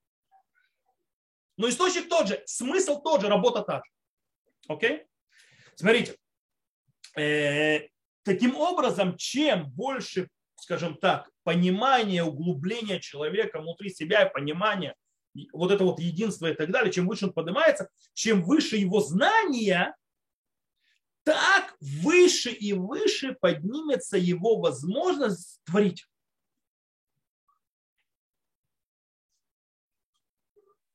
Но источник тот же, смысл тот же, работа та же. Окей? Смотрите, таким образом, чем больше, скажем так, понимания, углубления человека внутри себя и понимания вот это вот единство и так далее, чем выше он поднимается, чем выше его знания, так выше и выше поднимется его возможность творить.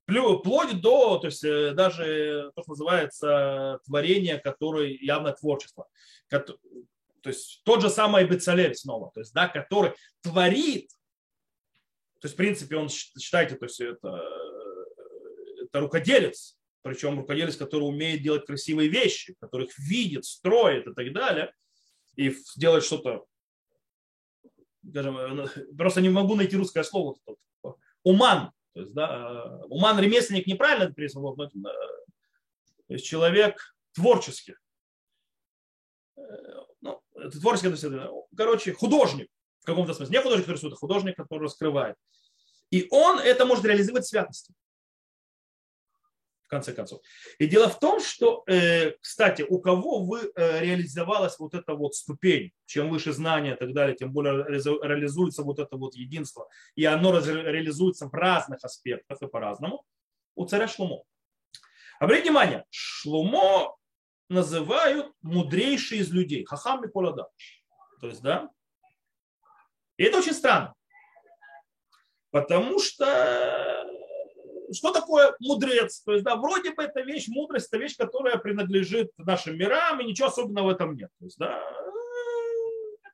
Вплоть до, то есть э, даже то, что называется творение, которое явно творчество. То есть тот же самый Бецалель снова, то есть, да, который творит, то есть, в принципе, он, считайте, то есть это, это рукоделец, причем рукоделец, который умеет делать красивые вещи, который их видит, строит и так далее, и делает что-то, скажем, э, просто не могу найти русское слово, уман, то есть, да, уман ремесленник неправильно написано, но то есть человек творческий. Э, ну, это творческий, короче, художник в каком-то смысле. Не художник, который рисует, а художник, который раскрывает. И он это может реализовать в святости в конце концов. И дело в том, что, э, кстати, у кого вы э, реализовалась вот эта вот ступень, чем выше знания и так далее, тем более реализуется вот это вот единство. И оно реализуется в разных аспектах и по-разному. У царя Шлумо. Обратите внимание, Шлумо называют мудрейший из людей. Хахам и Полада. То есть, да. И это очень странно. Потому что что такое мудрец? То есть, да, вроде бы эта вещь, мудрость, это вещь, которая принадлежит нашим мирам, и ничего особенного в этом нет. То есть, да,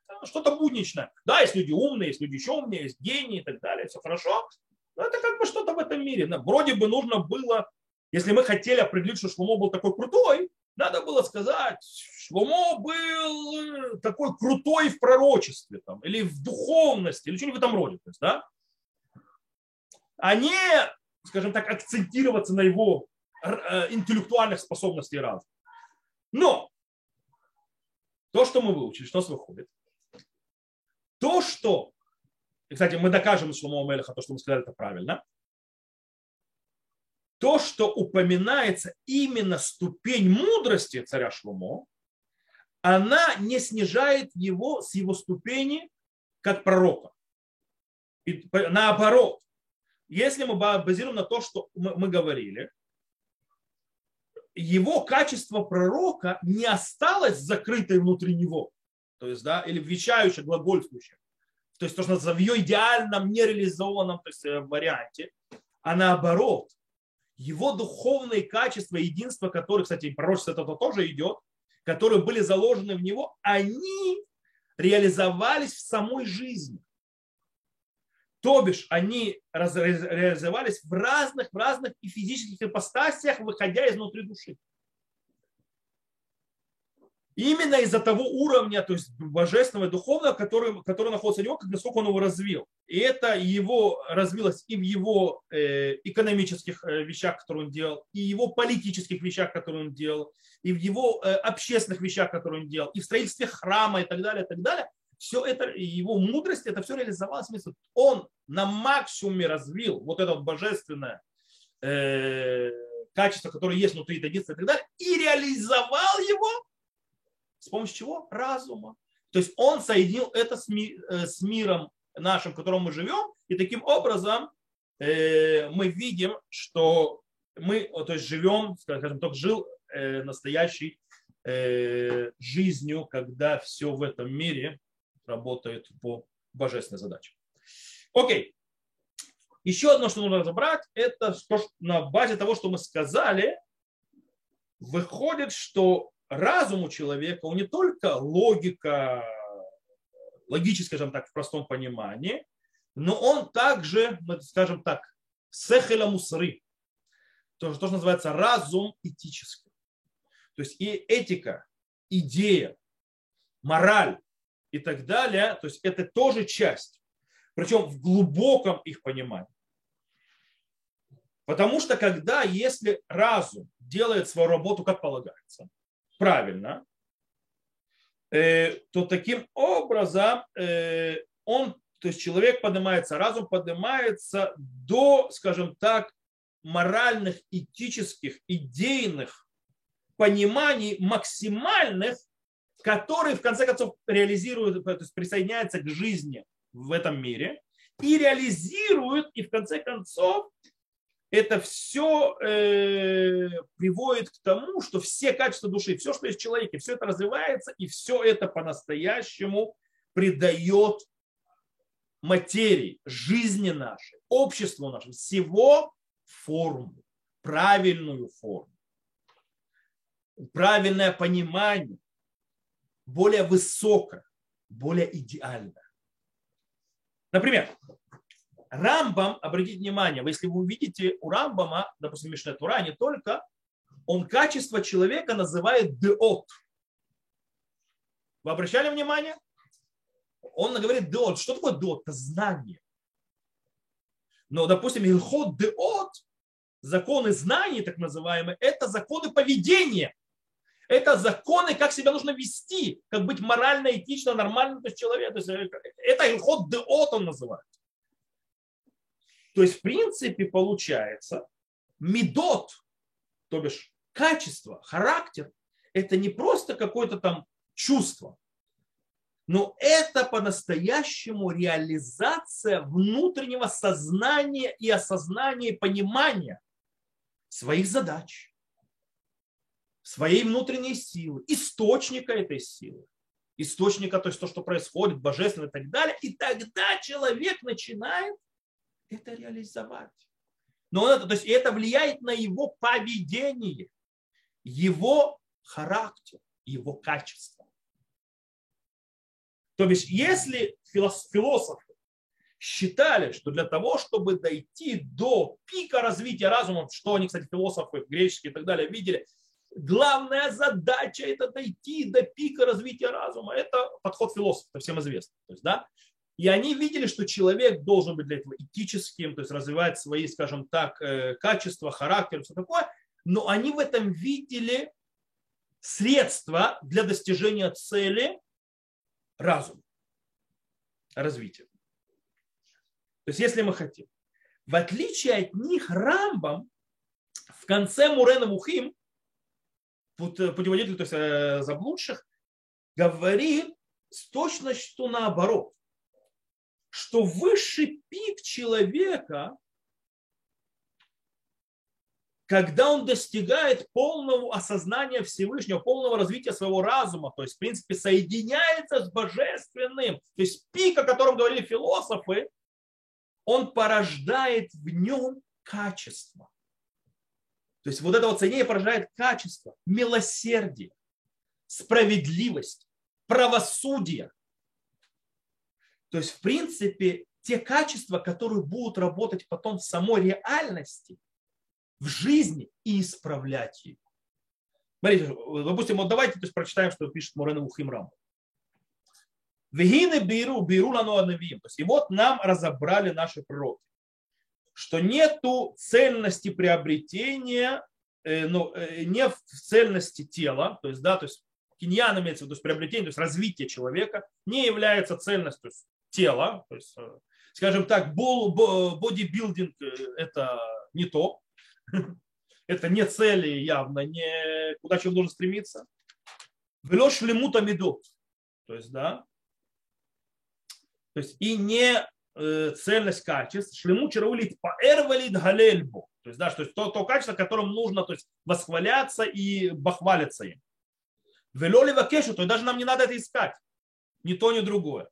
это что-то будничное. Да, есть люди умные, есть люди еще умнее, есть гении и так далее, все хорошо. Но это как бы что-то в этом мире. Вроде бы нужно было, если мы хотели определить, что Шломо был такой крутой, надо было сказать, Шломо был такой крутой в пророчестве там, или в духовности, или что-нибудь в этом роде. То есть, да? а не скажем так, акцентироваться на его э, интеллектуальных способностей разных. Но то, что мы выучили, что нас выходит, то, что, и, кстати, мы докажем Шломо Мелеха, то, что мы сказали, это правильно, то, что упоминается именно ступень мудрости царя Шломо, она не снижает его с его ступени как пророка. И наоборот, если мы базируем на то, что мы, говорили, его качество пророка не осталось закрытой внутри него, то есть, да, или вещающее, глагольствующее. То есть то, что в ее идеальном, нереализованном то есть, э, варианте, а наоборот, его духовные качества, единство, которые, кстати, пророчество это тоже идет, которые были заложены в него, они реализовались в самой жизни. То бишь они реализовались в разных, в разных и физических ипостасиях, выходя изнутри души. Именно из-за того уровня, то есть божественного и духовного, который, который находится у него, как насколько он его развил. И это его развилось и в его э, экономических э, вещах, которые он делал, и в его политических вещах, которые он делал, и в его э, общественных вещах, которые он делал, и в строительстве храма и так далее, и так далее все это, его мудрость, это все реализовалось вместе. Он на максимуме развил вот это вот божественное э, качество, которое есть внутри единства и так далее, и реализовал его с помощью чего? Разума. То есть он соединил это с, ми, э, с миром нашим, в котором мы живем, и таким образом э, мы видим, что мы то есть, живем, скажем так, жил э, настоящей э, жизнью, когда все в этом мире работает по божественной задаче. Окей. Еще одно, что нужно разобрать, это что на базе того, что мы сказали, выходит, что разум у человека, не только логика, логическая, скажем так, в простом понимании, но он также, скажем так, сехеля мусры, то, что называется разум этический. То есть и этика, идея, мораль и так далее, то есть это тоже часть, причем в глубоком их понимании. Потому что когда, если разум делает свою работу как полагается, правильно, э, то таким образом э, он, то есть человек поднимается, разум поднимается до, скажем так, моральных, этических, идейных пониманий максимальных, которые в конце концов реализируют, то есть присоединяются к жизни в этом мире и реализируют, и в конце концов это все э, приводит к тому, что все качества души, все, что есть в человеке, все это развивается, и все это по-настоящему придает материи, жизни нашей, обществу нашему, всего форму, правильную форму, правильное понимание, более высокое, более идеальное. Например, Рамбам, обратите внимание, если вы увидите у Рамбама, допустим, Мишне Тура, не только, он качество человека называет деот. Вы обращали внимание? Он говорит деот. Что такое деот? Это знание. Но, допустим, Илхот деот, законы знаний, так называемые, это законы поведения. Это законы, как себя нужно вести, как быть морально, этично, нормально, то есть человек. То есть это Илхот деот он называет. То есть, в принципе, получается, медот, то бишь качество, характер, это не просто какое-то там чувство, но это по-настоящему реализация внутреннего сознания и осознания понимания своих задач, своей внутренней силы, источника этой силы, источника, то есть то, что происходит, божественно и так далее. И тогда человек начинает это реализовать. Но это, то есть это влияет на его поведение, его характер, его качество. То есть если философы считали, что для того, чтобы дойти до пика развития разума, что они, кстати, философы греческие и так далее видели, главная задача это дойти до пика развития разума. Это подход философов, всем известно. То есть, да, и они видели, что человек должен быть для этого этическим, то есть развивать свои, скажем так, э, качества, характер, все такое. Но они в этом видели средства для достижения цели разума, развития. То есть если мы хотим. В отличие от них, Рамбам в конце Мурена Мухим, путеводитель то есть, э, заблудших, говорит с точностью наоборот что высший пик человека, когда он достигает полного осознания Всевышнего, полного развития своего разума, то есть, в принципе, соединяется с божественным, то есть пик, о котором говорили философы, он порождает в нем качество. То есть вот это вот соединение порождает качество, милосердие, справедливость, правосудие, то есть, в принципе, те качества, которые будут работать потом в самой реальности, в жизни и исправлять ее. Смотрите, допустим, вот давайте то есть, прочитаем, что пишет Мурена Ухимрам. Вегины беру, беру на. То есть, и вот нам разобрали наши пророки, что нету цельности приобретения, ну, не в цельности тела, то есть, да, то есть киньян имеется в виду, то есть приобретение, то есть развитие человека, не является ценностью тела. То есть, э, скажем так, бодибилдинг это не то. Это не цели явно, не куда человек должен стремиться. Велош лимута медот. То есть, да. То есть, и не цельность качеств. Шлему чараулит паэрвалит галельбо. То есть, да, что то, то качество, которым нужно то есть, восхваляться и бахвалиться им. Велоли вакешу, то есть даже нам не надо это искать. Ни то, ни другое.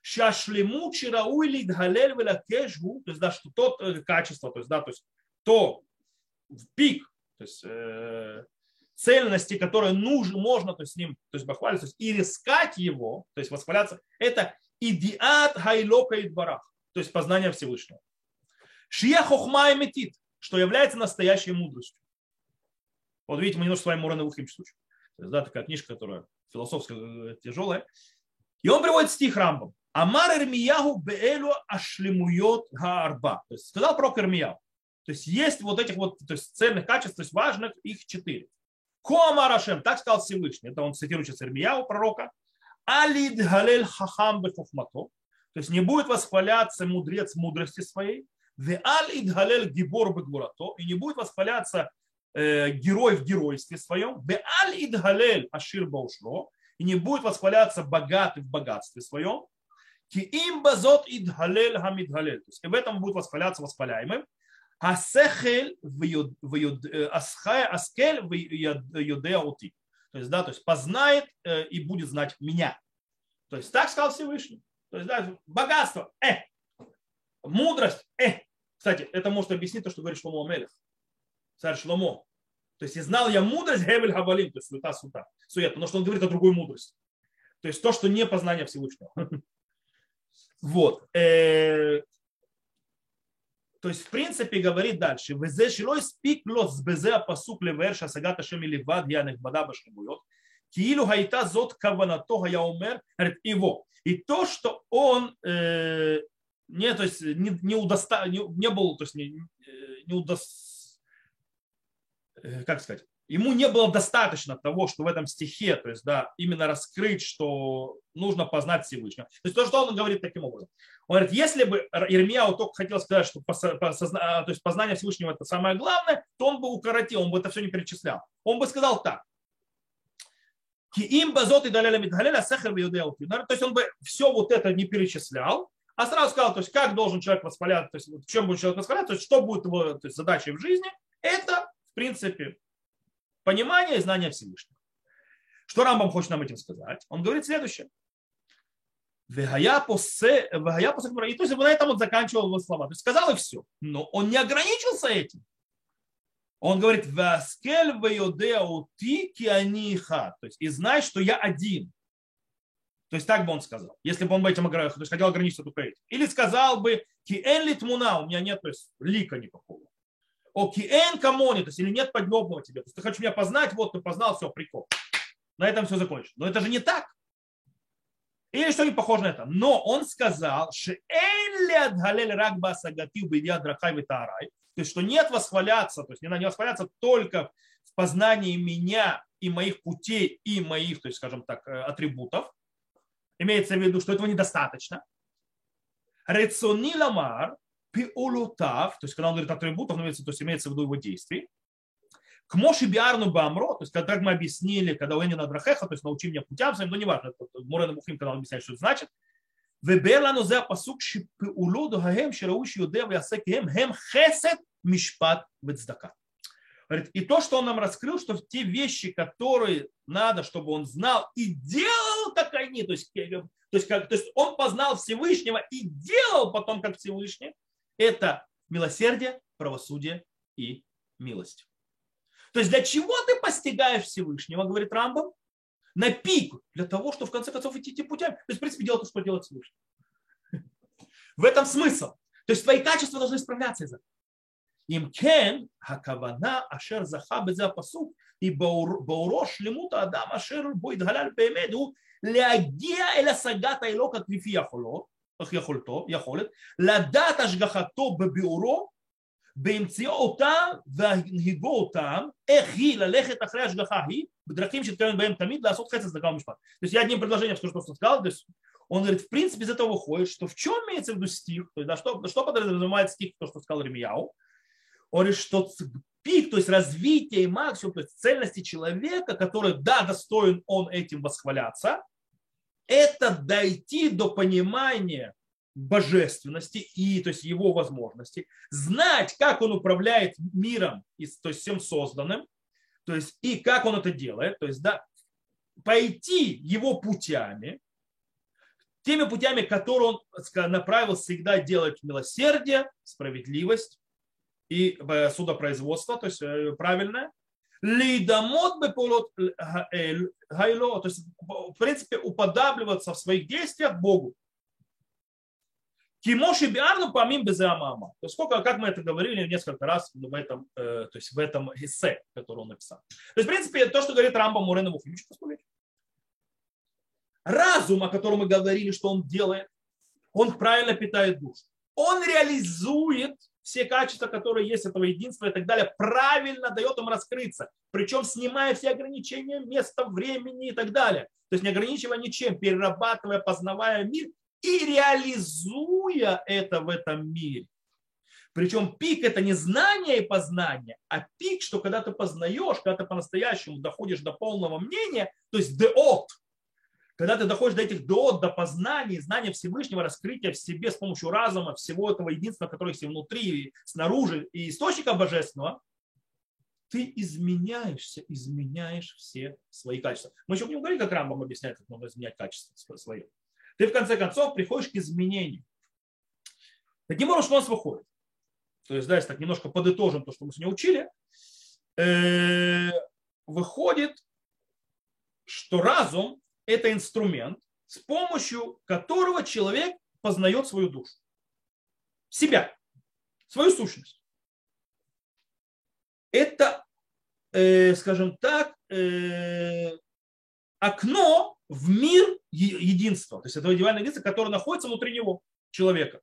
Шашлему чирауили галель велакешгу, то есть, да, что то э, качество, то есть, да, то есть, то в пик, то есть, э, цельности, которые нужно, можно то есть, с ним то есть, похвалиться, то есть, и искать его, то есть восхваляться, это идиат хайлока и барах, то есть познание Всевышнего. Шия хохма и метит, что является настоящей мудростью. Вот видите, мы немножко с вами Мурана Вухим есть, да, такая книжка, которая философская, э, тяжелая. И он приводит стих Рамбам. Амар Ирмиягу беэлю ашлемует гаарба. То есть сказал про Ирмияу. То есть есть вот этих вот то есть цельных качеств, то есть важных, их четыре. Коамарашем, так сказал Всевышний. Это он цитирует сейчас Ирмияу, пророка. Алид галель хахам бефухмато. То есть не будет восхваляться мудрец мудрости своей. Ве алид галель гибор бегбурато. И не будет восхваляться э, герой в геройстве своем. Ве алид галель ашир баушло. И не будет восхваляться богатый в богатстве своем. Ки им базот идгалель хамидгалель. То есть в этом будет восхваляться восхваляемым. Асехель аскель в юдеаути. То есть, да, то есть познает э, и будет знать меня. То есть так сказал Всевышний. То есть, да, богатство, э, мудрость, э. Кстати, это может объяснить то, что говорит Шломо Амелех, царь Шломо. То есть, и знал я мудрость Гевель Хабалим, то есть суета, суета, сует, потому что он говорит о другой мудрости. То есть то, что не познание Всевышнего. Вот. Э, то есть, в принципе, говорит дальше. Везе шилой спик лос безе апасук левер шасагата шем или вад я нехбада башкабует. Киилу хайта зот каванато я умер его. И то, что он э, не, то есть, не, не, удоста, не, не был, то есть, не, не удос, э, как сказать, ему не было достаточно того, что в этом стихе, то есть, да, именно раскрыть, что нужно познать Всевышнего. То есть то, что он говорит таким образом. Он говорит, если бы Ирмияу только хотел сказать, что то есть познание Всевышнего это самое главное, то он бы укоротил, он бы это все не перечислял. Он бы сказал так. И То есть он бы все вот это не перечислял, а сразу сказал, то есть как должен человек восхваляться, то есть в чем будет человек восхваляться, то есть что будет его то есть, задачей в жизни, это в принципе понимание и знание Всевышнего. Что Рамбам хочет нам этим сказать? Он говорит следующее. И то есть на этом он заканчивал его слова. То есть сказал и все. Но он не ограничился этим. Он говорит, Васкель ти кианиха. То есть и знай, что я один. То есть так бы он сказал, если бы он бы этим то есть хотел ограничиться только этим. Или сказал бы, киэн литмуна, у меня нет то есть, лика никакого. О киэн камони, то есть или нет подобного тебе. То есть ты хочешь меня познать, вот ты познал, все, прикол. На этом все закончено. Но это же не так. Или что-нибудь похоже на это. Но он сказал, что то есть, что нет восхваляться, то есть не надо не восхваляться только в познании меня и моих путей и моих, то есть, скажем так, э, атрибутов. Имеется в виду, что этого недостаточно. Рецони ламар пеолотав, то есть когда он говорит атрибутов, то есть имеется в виду его действий, к Моши Биарну Бамро, то есть как мы объяснили, когда у Энина Драхеха, то есть научи меня путям своим, ну неважно, это Мурена Мухим, когда он объясняет, что это значит, Веберлану за пасук шипулоду хагем ширауши юдев ясекем хем хесед мишпат бецдака. Говорит, и то, что он нам раскрыл, что те вещи, которые надо, чтобы он знал и делал, как они, то есть, то есть, как, то есть он познал Всевышнего и делал потом, как Всевышний, это милосердие, правосудие и милость. То есть для чего ты постигаешь Всевышнего, говорит Рамбам, на пик, для того, чтобы в конце концов идти тем путями. То есть, в принципе, делать то, что делать Всевышний. В этом смысл. То есть твои качества должны исправляться из-за Имкен хакавана ашер заха беза пасук и бауро шлемута адам ашер будет галяль пеймеду леагия эля сагата ило как лифияхоло יכולו, יכולתו, יכולת, לדעת השגחתו בביאורו בהמציאו אותם והנהיגו אותם, איך היא ללכת אחרי השגחה היא, בדרכים שהתכוון בהם תמיד לעשות חסד, צדקה ומשפט. То есть я одним предложением скажу, что сказал, то есть он говорит, в принципе, из этого выходит, что в чем имеется в виду стих, то есть, да, что, что подразумевает стих, то, что сказал Ремияу, он говорит, что пик, то есть развитие и максимум, то есть цельности человека, который, да, достоин он этим восхваляться, это дойти до понимания божественности и то есть его возможностей, знать, как он управляет миром, то есть всем созданным, то есть и как он это делает, то есть да, пойти его путями, теми путями, которые он направил всегда делать милосердие, справедливость и э, судопроизводство, то есть э, правильное, лидамот бепулот гайло, то есть в принципе уподабливаться в своих действиях Богу. Кимоши биарну помим безамама. То есть сколько, как мы это говорили несколько раз в этом, э, то есть в этом эссе, который он написал. То есть, в принципе, то, что говорит Рамба Мурена Мухимич, разум, о котором мы говорили, что он делает, он правильно питает душу. Он реализует все качества, которые есть этого единства и так далее, правильно дает им раскрыться. Причем снимая все ограничения места, времени и так далее. То есть не ограничивая ничем, перерабатывая, познавая мир и реализуя это в этом мире. Причем пик это не знание и познание, а пик, что когда ты познаешь, когда ты по-настоящему доходишь до полного мнения, то есть деот, когда ты доходишь до этих деот, до познаний, знания Всевышнего, раскрытия в себе с помощью разума, всего этого единства, которое есть внутри, снаружи, и источника божественного, ты изменяешься, изменяешь все свои качества. Мы еще не говорили, как Рамбам объясняет, как можно изменять качество свое ты в конце концов приходишь к изменению. Таким образом, у нас выходит. То есть, да, если так немножко подытожим то, что мы сегодня учили, э, выходит, что разум – это инструмент, с помощью которого человек познает свою душу, себя, свою сущность. Это, э, скажем так, э, окно в мир единства. То есть это идеальное единство, которое находится внутри него, человека.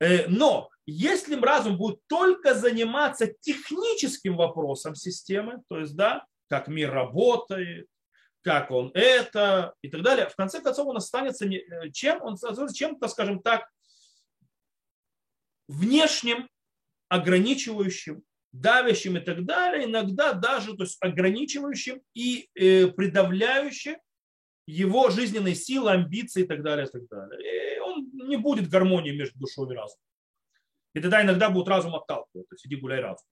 Э, но если разум будет только заниматься техническим вопросом системы, то есть, да, как мир работает, как он это и так далее, в конце концов он останется э, чем? Он останется чем-то, скажем так, внешним, ограничивающим, давящим и так далее, иногда даже то есть, ограничивающим и э, придавляющим его жизненные силы, амбиции и так далее. И, так далее. и он не будет гармонии между душой и разумом. И тогда иногда будет разум отталкивать, то есть иди гуляй разум.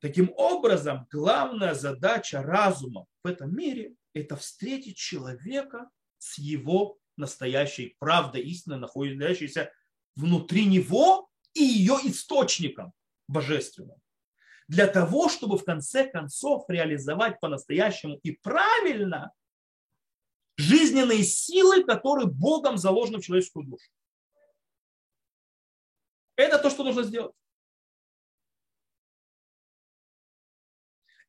Таким образом, главная задача разума в этом мире – это встретить человека с его настоящей правдой, истиной, находящейся внутри него и ее источником божественным для того, чтобы в конце концов реализовать по-настоящему и правильно жизненные силы, которые Богом заложены в человеческую душу. Это то, что нужно сделать.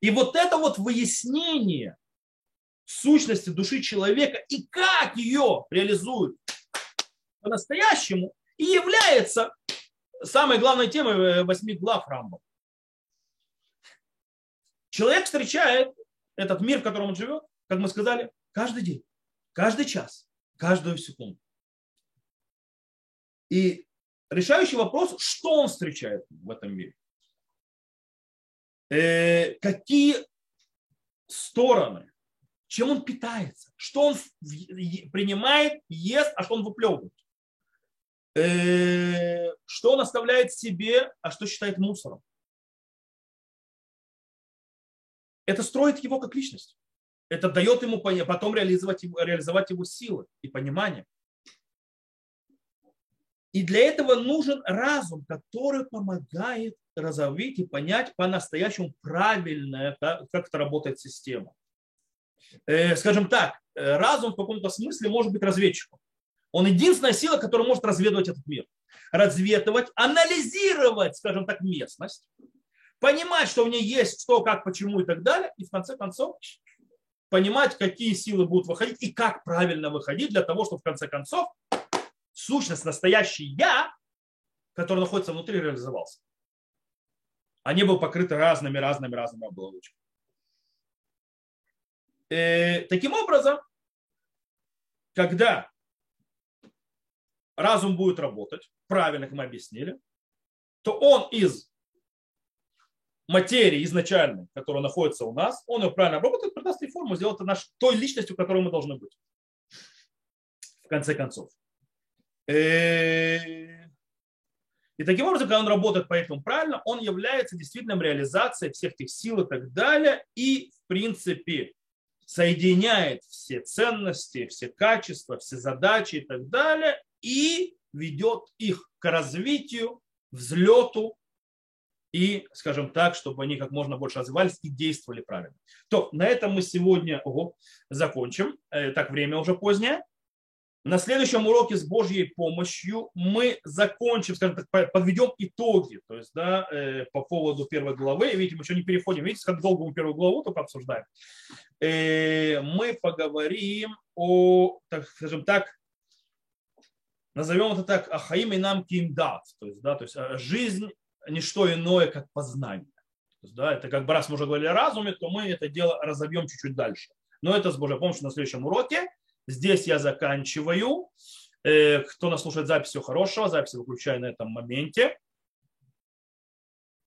И вот это вот выяснение сущности души человека и как ее реализуют по-настоящему и является самой главной темой э, восьми глав Рамбова. Человек встречает этот мир, в котором он живет, как мы сказали, каждый день, каждый час, каждую секунду. И решающий вопрос, что он встречает в этом мире. Э, какие стороны, чем он питается, что он принимает, ест, а что он выплевывает. Э, что он оставляет себе, а что считает мусором. это строит его как личность. Это дает ему потом реализовать его, реализовать его силы и понимание. И для этого нужен разум, который помогает развить и понять по-настоящему правильно, как это работает система. Э, скажем так, э, разум в каком-то смысле может быть разведчиком. Он единственная сила, которая может разведывать этот мир. Разведывать, анализировать, скажем так, местность понимать, что в ней есть что, как, почему и так далее, и в конце концов понимать, какие силы будут выходить и как правильно выходить для того, чтобы в конце концов сущность, настоящий я, который находится внутри, реализовался. Они были покрыты разными, разными, разными оболочками. Э, таким образом, когда разум будет работать, правильно, как мы объяснили, то он из материи изначальной, которая находится у нас, он ее правильно обработает, придаст ей форму, сделает наш, той личностью, которой мы должны быть. В конце концов. Э, и таким образом, когда он работает по этому правильно, он является действительно реализацией всех этих сил и так далее. И, в принципе, соединяет все ценности, все качества, все задачи и так далее, и ведет их к развитию, взлету и, скажем так, чтобы они как можно больше развивались и действовали правильно. То, на этом мы сегодня ого, закончим. Э, так, время уже позднее. На следующем уроке с Божьей помощью мы закончим, скажем так, подведем итоги, то есть, да, э, по поводу первой главы. Видите, мы еще не переходим. Видите, как долго мы первую главу только обсуждаем. Э, мы поговорим о, так скажем так, назовем это так, ахаим и нам кимдат, то есть, да, то есть э, жизнь не что иное, как познание. То есть, да, это как бы раз мы уже говорили о разуме, то мы это дело разобьем чуть-чуть дальше. Но это с Божьей помощью на следующем уроке. Здесь я заканчиваю. Э, кто нас слушает запись, всего хорошего. Запись выключаю на этом моменте.